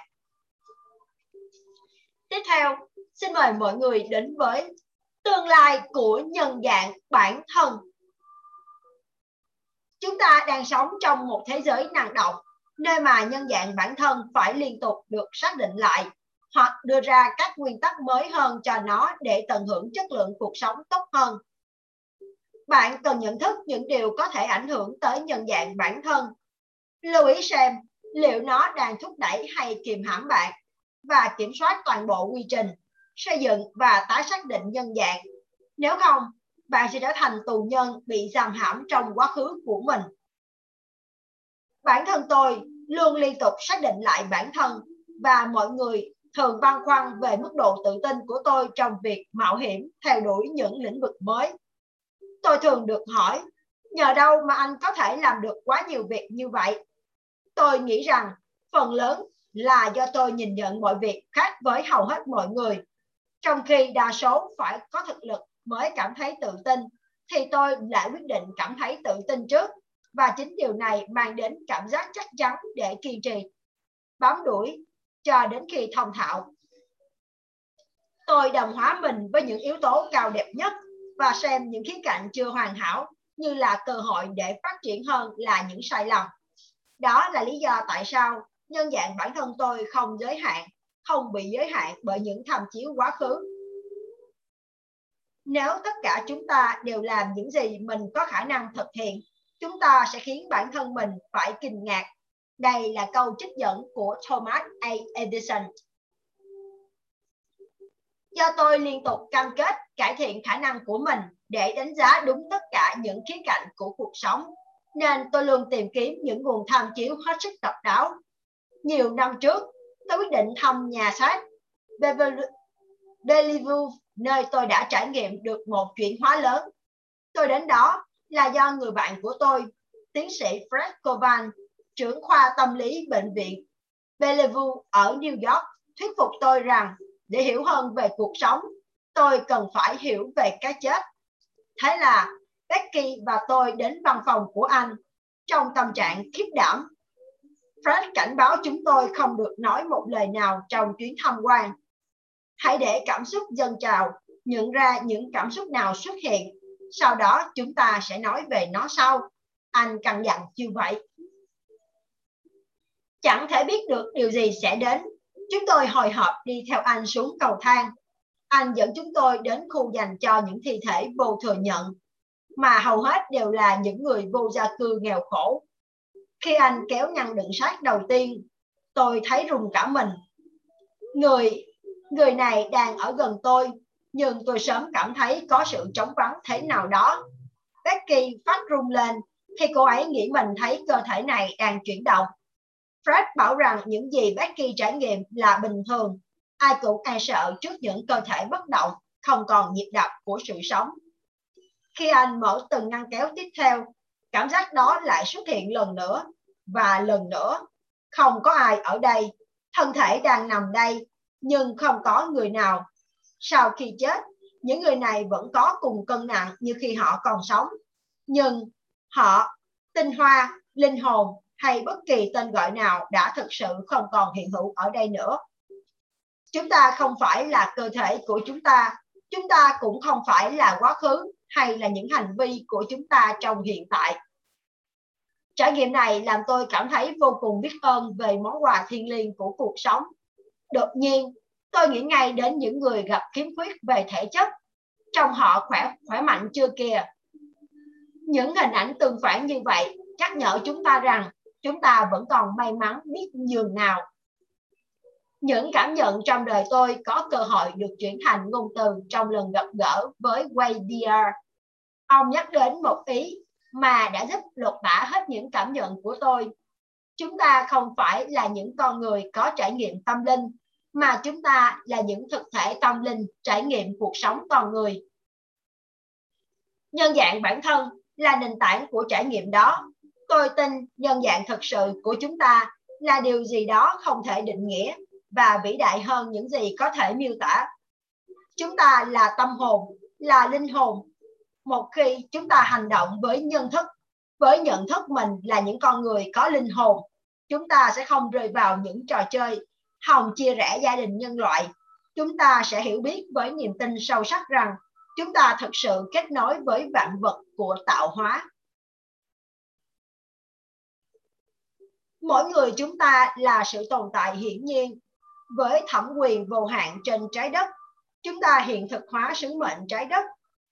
Tiếp theo, xin mời mọi người đến với tương lai của nhân dạng bản thân. Chúng ta đang sống trong một thế giới năng động nơi mà nhân dạng bản thân phải liên tục được xác định lại hoặc đưa ra các nguyên tắc mới hơn cho nó để tận hưởng chất lượng cuộc sống tốt hơn. Bạn cần nhận thức những điều có thể ảnh hưởng tới nhân dạng bản thân. Lưu ý xem liệu nó đang thúc đẩy hay kìm hãm bạn và kiểm soát toàn bộ quy trình xây dựng và tái xác định nhân dạng nếu không bạn sẽ trở thành tù nhân bị giam hãm trong quá khứ của mình. Bản thân tôi luôn liên tục xác định lại bản thân và mọi người thường băn khoăn về mức độ tự tin của tôi trong việc mạo hiểm theo đuổi những lĩnh vực mới. Tôi thường được hỏi, nhờ đâu mà anh có thể làm được quá nhiều việc như vậy? Tôi nghĩ rằng phần lớn là do tôi nhìn nhận mọi việc khác với hầu hết mọi người. Trong khi đa số phải có thực lực mới cảm thấy tự tin, thì tôi lại quyết định cảm thấy tự tin trước. Và chính điều này mang đến cảm giác chắc chắn để kiên trì, bám đuổi cho đến khi thông thạo. Tôi đồng hóa mình với những yếu tố cao đẹp nhất và xem những khía cạnh chưa hoàn hảo như là cơ hội để phát triển hơn là những sai lầm. Đó là lý do tại sao nhân dạng bản thân tôi không giới hạn, không bị giới hạn bởi những tham chiếu quá khứ. Nếu tất cả chúng ta đều làm những gì mình có khả năng thực hiện, chúng ta sẽ khiến bản thân mình phải kinh ngạc. Đây là câu trích dẫn của Thomas A. Edison. Do tôi liên tục cam kết cải thiện khả năng của mình để đánh giá đúng tất cả những khía cạnh của cuộc sống, nên tôi luôn tìm kiếm những nguồn tham chiếu hết sức độc đáo. Nhiều năm trước, tôi quyết định thăm nhà sách Bellevue, nơi tôi đã trải nghiệm được một chuyển hóa lớn. Tôi đến đó là do người bạn của tôi, tiến sĩ Fred Covan, trưởng khoa tâm lý bệnh viện Bellevue ở New York, thuyết phục tôi rằng để hiểu hơn về cuộc sống, tôi cần phải hiểu về cái chết. Thế là Becky và tôi đến văn phòng của anh trong tâm trạng khiếp đảm. Fred cảnh báo chúng tôi không được nói một lời nào trong chuyến tham quan. Hãy để cảm xúc dâng trào, nhận ra những cảm xúc nào xuất hiện. Sau đó chúng ta sẽ nói về nó sau. Anh căn dặn như vậy. Chẳng thể biết được điều gì sẽ đến Chúng tôi hồi hộp đi theo anh xuống cầu thang. Anh dẫn chúng tôi đến khu dành cho những thi thể vô thừa nhận, mà hầu hết đều là những người vô gia cư nghèo khổ. Khi anh kéo ngăn đựng xác đầu tiên, tôi thấy rùng cả mình. Người người này đang ở gần tôi, nhưng tôi sớm cảm thấy có sự chống vắng thế nào đó. Becky phát rung lên khi cô ấy nghĩ mình thấy cơ thể này đang chuyển động. Fred bảo rằng những gì Becky trải nghiệm là bình thường. Ai cũng e sợ trước những cơ thể bất động, không còn nhịp đập của sự sống. Khi anh mở từng ngăn kéo tiếp theo, cảm giác đó lại xuất hiện lần nữa và lần nữa. Không có ai ở đây, thân thể đang nằm đây, nhưng không có người nào. Sau khi chết, những người này vẫn có cùng cân nặng như khi họ còn sống. Nhưng họ, tinh hoa, linh hồn hay bất kỳ tên gọi nào đã thực sự không còn hiện hữu ở đây nữa. Chúng ta không phải là cơ thể của chúng ta, chúng ta cũng không phải là quá khứ hay là những hành vi của chúng ta trong hiện tại. Trải nghiệm này làm tôi cảm thấy vô cùng biết ơn về món quà thiêng liêng của cuộc sống. Đột nhiên, tôi nghĩ ngay đến những người gặp khiếm khuyết về thể chất. Trong họ khỏe khỏe mạnh chưa kìa. Những hình ảnh tương phản như vậy nhắc nhở chúng ta rằng chúng ta vẫn còn may mắn biết nhường nào. Những cảm nhận trong đời tôi có cơ hội được chuyển thành ngôn từ trong lần gặp gỡ với Wade Ông nhắc đến một ý mà đã giúp lột tả hết những cảm nhận của tôi. Chúng ta không phải là những con người có trải nghiệm tâm linh, mà chúng ta là những thực thể tâm linh trải nghiệm cuộc sống con người. Nhân dạng bản thân là nền tảng của trải nghiệm đó Tôi tin nhân dạng thực sự của chúng ta là điều gì đó không thể định nghĩa và vĩ đại hơn những gì có thể miêu tả. Chúng ta là tâm hồn, là linh hồn. Một khi chúng ta hành động với nhân thức, với nhận thức mình là những con người có linh hồn, chúng ta sẽ không rơi vào những trò chơi hòng chia rẽ gia đình nhân loại. Chúng ta sẽ hiểu biết với niềm tin sâu sắc rằng chúng ta thực sự kết nối với vạn vật của tạo hóa. mỗi người chúng ta là sự tồn tại hiển nhiên với thẩm quyền vô hạn trên trái đất chúng ta hiện thực hóa sứ mệnh trái đất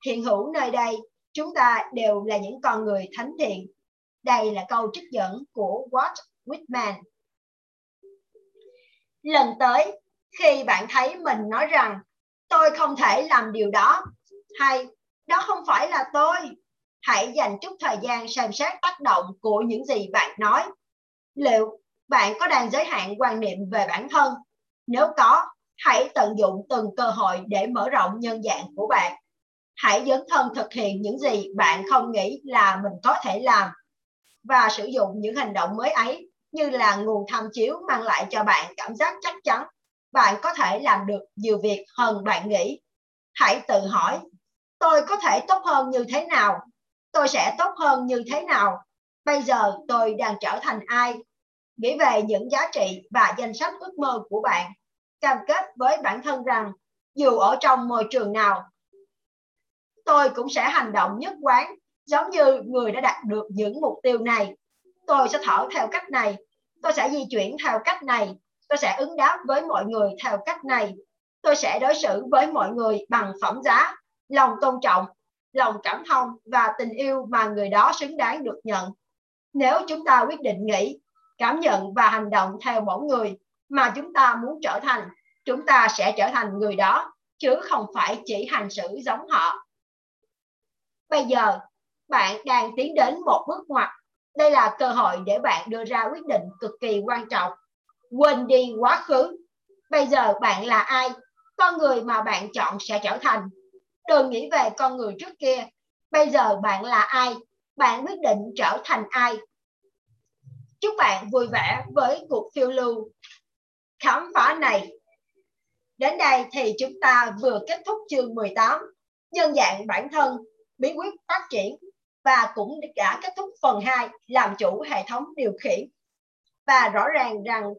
hiện hữu nơi đây, chúng ta đều là những con người thánh thiện. Đây là câu trích dẫn của Walt Whitman. Lần tới, khi bạn thấy mình nói rằng, tôi không thể làm điều đó, hay, đó không phải là tôi, hãy dành chút thời gian xem xét tác động của những gì bạn nói. Liệu bạn có đang giới hạn quan niệm về bản thân? Nếu có, hãy tận dụng từng cơ hội để mở rộng nhân dạng của bạn hãy dấn thân thực hiện những gì bạn không nghĩ là mình có thể làm và sử dụng những hành động mới ấy như là nguồn tham chiếu mang lại cho bạn cảm giác chắc chắn bạn có thể làm được nhiều việc hơn bạn nghĩ. Hãy tự hỏi, tôi có thể tốt hơn như thế nào? Tôi sẽ tốt hơn như thế nào? Bây giờ tôi đang trở thành ai? Nghĩ về những giá trị và danh sách ước mơ của bạn. Cam kết với bản thân rằng dù ở trong môi trường nào, tôi cũng sẽ hành động nhất quán giống như người đã đạt được những mục tiêu này. Tôi sẽ thở theo cách này, tôi sẽ di chuyển theo cách này, tôi sẽ ứng đáp với mọi người theo cách này. Tôi sẽ đối xử với mọi người bằng phẩm giá, lòng tôn trọng, lòng cảm thông và tình yêu mà người đó xứng đáng được nhận. Nếu chúng ta quyết định nghĩ, cảm nhận và hành động theo mỗi người mà chúng ta muốn trở thành, chúng ta sẽ trở thành người đó, chứ không phải chỉ hành xử giống họ. Bây giờ, bạn đang tiến đến một bước ngoặt. Đây là cơ hội để bạn đưa ra quyết định cực kỳ quan trọng. Quên đi quá khứ. Bây giờ bạn là ai? Con người mà bạn chọn sẽ trở thành. Đừng nghĩ về con người trước kia. Bây giờ bạn là ai? Bạn quyết định trở thành ai? Chúc bạn vui vẻ với cuộc phiêu lưu khám phá này. Đến đây thì chúng ta vừa kết thúc chương 18, nhân dạng bản thân, bí quyết phát triển và cũng đã kết thúc phần 2 làm chủ hệ thống điều khiển. Và rõ ràng rằng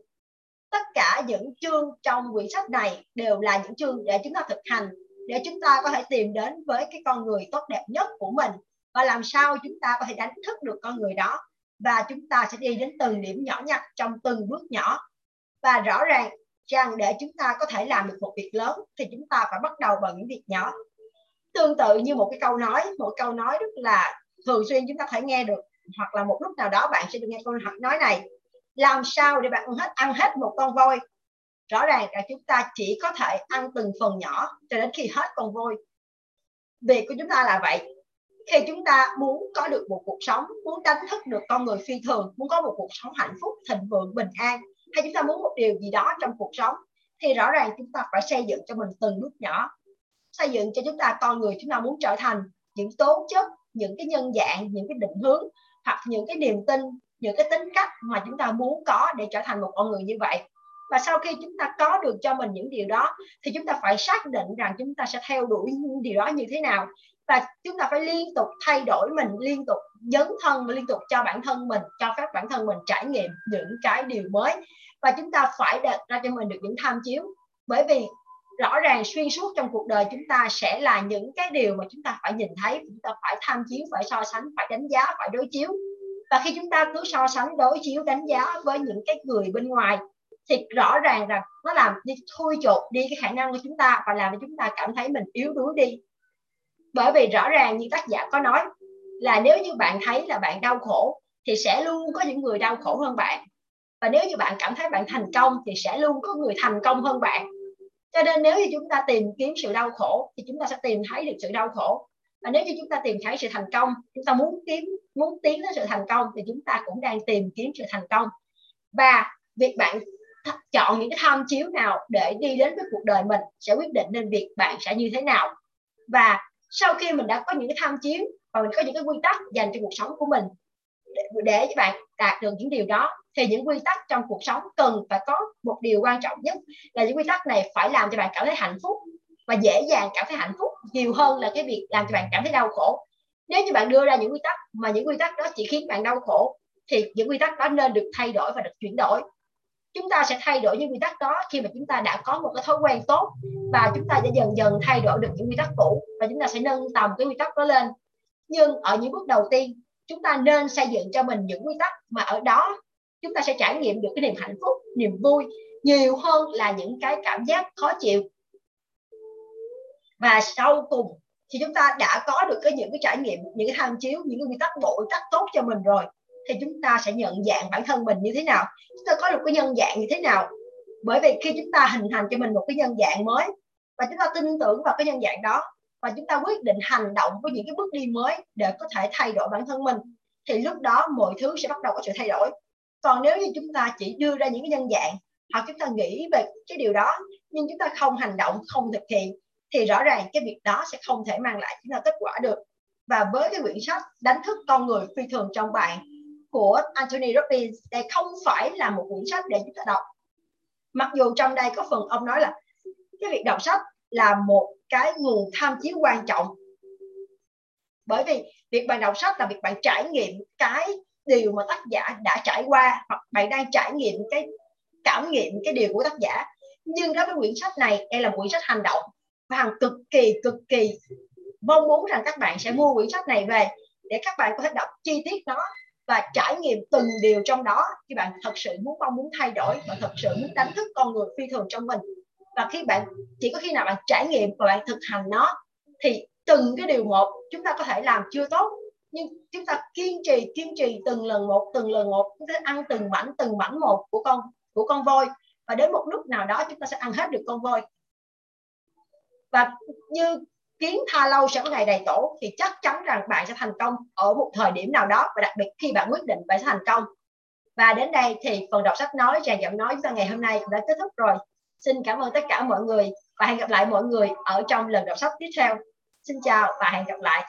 tất cả những chương trong quyển sách này đều là những chương để chúng ta thực hành, để chúng ta có thể tìm đến với cái con người tốt đẹp nhất của mình. Và làm sao chúng ta có thể đánh thức được con người đó? Và chúng ta sẽ đi đến từng điểm nhỏ nhặt trong từng bước nhỏ. Và rõ ràng rằng để chúng ta có thể làm được một việc lớn thì chúng ta phải bắt đầu bằng những việc nhỏ tương tự như một cái câu nói, một câu nói rất là thường xuyên chúng ta phải nghe được, hoặc là một lúc nào đó bạn sẽ được nghe câu nói này, làm sao để bạn ăn hết ăn hết một con voi? Rõ ràng là chúng ta chỉ có thể ăn từng phần nhỏ cho đến khi hết con voi. Việc của chúng ta là vậy. Khi chúng ta muốn có được một cuộc sống, muốn đánh thức được con người phi thường, muốn có một cuộc sống hạnh phúc, thịnh vượng, bình an, hay chúng ta muốn một điều gì đó trong cuộc sống, thì rõ ràng chúng ta phải xây dựng cho mình từng bước nhỏ xây dựng cho chúng ta con người chúng ta muốn trở thành những tố chất, những cái nhân dạng, những cái định hướng, hoặc những cái niềm tin, những cái tính cách mà chúng ta muốn có để trở thành một con người như vậy. Và sau khi chúng ta có được cho mình những điều đó, thì chúng ta phải xác định rằng chúng ta sẽ theo đuổi những điều đó như thế nào. Và chúng ta phải liên tục thay đổi mình, liên tục dấn thân và liên tục cho bản thân mình, cho phép bản thân mình trải nghiệm những cái điều mới. Và chúng ta phải đặt ra cho mình được những tham chiếu. Bởi vì rõ ràng xuyên suốt trong cuộc đời chúng ta sẽ là những cái điều mà chúng ta phải nhìn thấy chúng ta phải tham chiếu, phải so sánh, phải đánh giá, phải đối chiếu. Và khi chúng ta cứ so sánh, đối chiếu, đánh giá với những cái người bên ngoài thì rõ ràng rằng nó làm đi thui chột đi cái khả năng của chúng ta và làm cho chúng ta cảm thấy mình yếu đuối đi. Bởi vì rõ ràng như tác giả có nói là nếu như bạn thấy là bạn đau khổ thì sẽ luôn có những người đau khổ hơn bạn. Và nếu như bạn cảm thấy bạn thành công thì sẽ luôn có người thành công hơn bạn cho nên nếu như chúng ta tìm kiếm sự đau khổ, thì chúng ta sẽ tìm thấy được sự đau khổ. Và nếu như chúng ta tìm thấy sự thành công, chúng ta muốn kiếm, muốn tiến đến sự thành công, thì chúng ta cũng đang tìm kiếm sự thành công. Và việc bạn chọn những cái tham chiếu nào để đi đến với cuộc đời mình sẽ quyết định nên việc bạn sẽ như thế nào. Và sau khi mình đã có những cái tham chiếu, và mình có những cái quy tắc dành cho cuộc sống của mình để, để bạn đạt được những điều đó thì những quy tắc trong cuộc sống cần phải có một điều quan trọng nhất là những quy tắc này phải làm cho bạn cảm thấy hạnh phúc và dễ dàng cảm thấy hạnh phúc nhiều hơn là cái việc làm cho bạn cảm thấy đau khổ. Nếu như bạn đưa ra những quy tắc mà những quy tắc đó chỉ khiến bạn đau khổ thì những quy tắc đó nên được thay đổi và được chuyển đổi. Chúng ta sẽ thay đổi những quy tắc đó khi mà chúng ta đã có một cái thói quen tốt và chúng ta sẽ dần dần thay đổi được những quy tắc cũ và chúng ta sẽ nâng tầm cái quy tắc đó lên. Nhưng ở những bước đầu tiên chúng ta nên xây dựng cho mình những quy tắc mà ở đó chúng ta sẽ trải nghiệm được cái niềm hạnh phúc, niềm vui nhiều hơn là những cái cảm giác khó chịu. Và sau cùng thì chúng ta đã có được cái những cái trải nghiệm, những cái tham chiếu, những cái quy tắc bộ quy tắc tốt cho mình rồi thì chúng ta sẽ nhận dạng bản thân mình như thế nào. Chúng ta có được cái nhân dạng như thế nào? Bởi vì khi chúng ta hình thành cho mình một cái nhân dạng mới và chúng ta tin tưởng vào cái nhân dạng đó và chúng ta quyết định hành động với những cái bước đi mới để có thể thay đổi bản thân mình, thì lúc đó mọi thứ sẽ bắt đầu có sự thay đổi. Còn nếu như chúng ta chỉ đưa ra những cái nhân dạng, hoặc chúng ta nghĩ về cái điều đó, nhưng chúng ta không hành động, không thực hiện, thì rõ ràng cái việc đó sẽ không thể mang lại chúng ta kết quả được. Và với cái quyển sách đánh thức con người phi thường trong bạn của Anthony Robbins, đây không phải là một quyển sách để chúng ta đọc. Mặc dù trong đây có phần ông nói là cái việc đọc sách là một cái nguồn tham chiếu quan trọng. Bởi vì việc bạn đọc sách là việc bạn trải nghiệm cái điều mà tác giả đã trải qua, hoặc bạn đang trải nghiệm cái cảm nghiệm cái điều của tác giả. Nhưng đối với quyển sách này, đây là quyển sách hành động, và hàng cực kỳ cực kỳ mong muốn rằng các bạn sẽ mua quyển sách này về để các bạn có thể đọc chi tiết nó và trải nghiệm từng điều trong đó. Khi bạn thật sự muốn, mong muốn thay đổi và thật sự muốn đánh thức con người phi thường trong mình và khi bạn, chỉ có khi nào bạn trải nghiệm và bạn thực hành nó, thì từng cái điều một chúng ta có thể làm chưa tốt. Nhưng chúng ta kiên trì kiên trì từng lần một, từng lần một, chúng ta ăn từng mảnh từng mảnh một của con của con voi. Và đến một lúc nào đó chúng ta sẽ ăn hết được con voi. Và như kiến tha lâu sẽ có ngày đầy tổ, thì chắc chắn rằng bạn sẽ thành công ở một thời điểm nào đó. Và đặc biệt khi bạn quyết định bạn sẽ thành công. Và đến đây thì phần đọc sách nói tràn giọng nói chúng ta ngày hôm nay cũng đã kết thúc rồi xin cảm ơn tất cả mọi người và hẹn gặp lại mọi người ở trong lần đọc sách tiếp theo. Xin chào và hẹn gặp lại.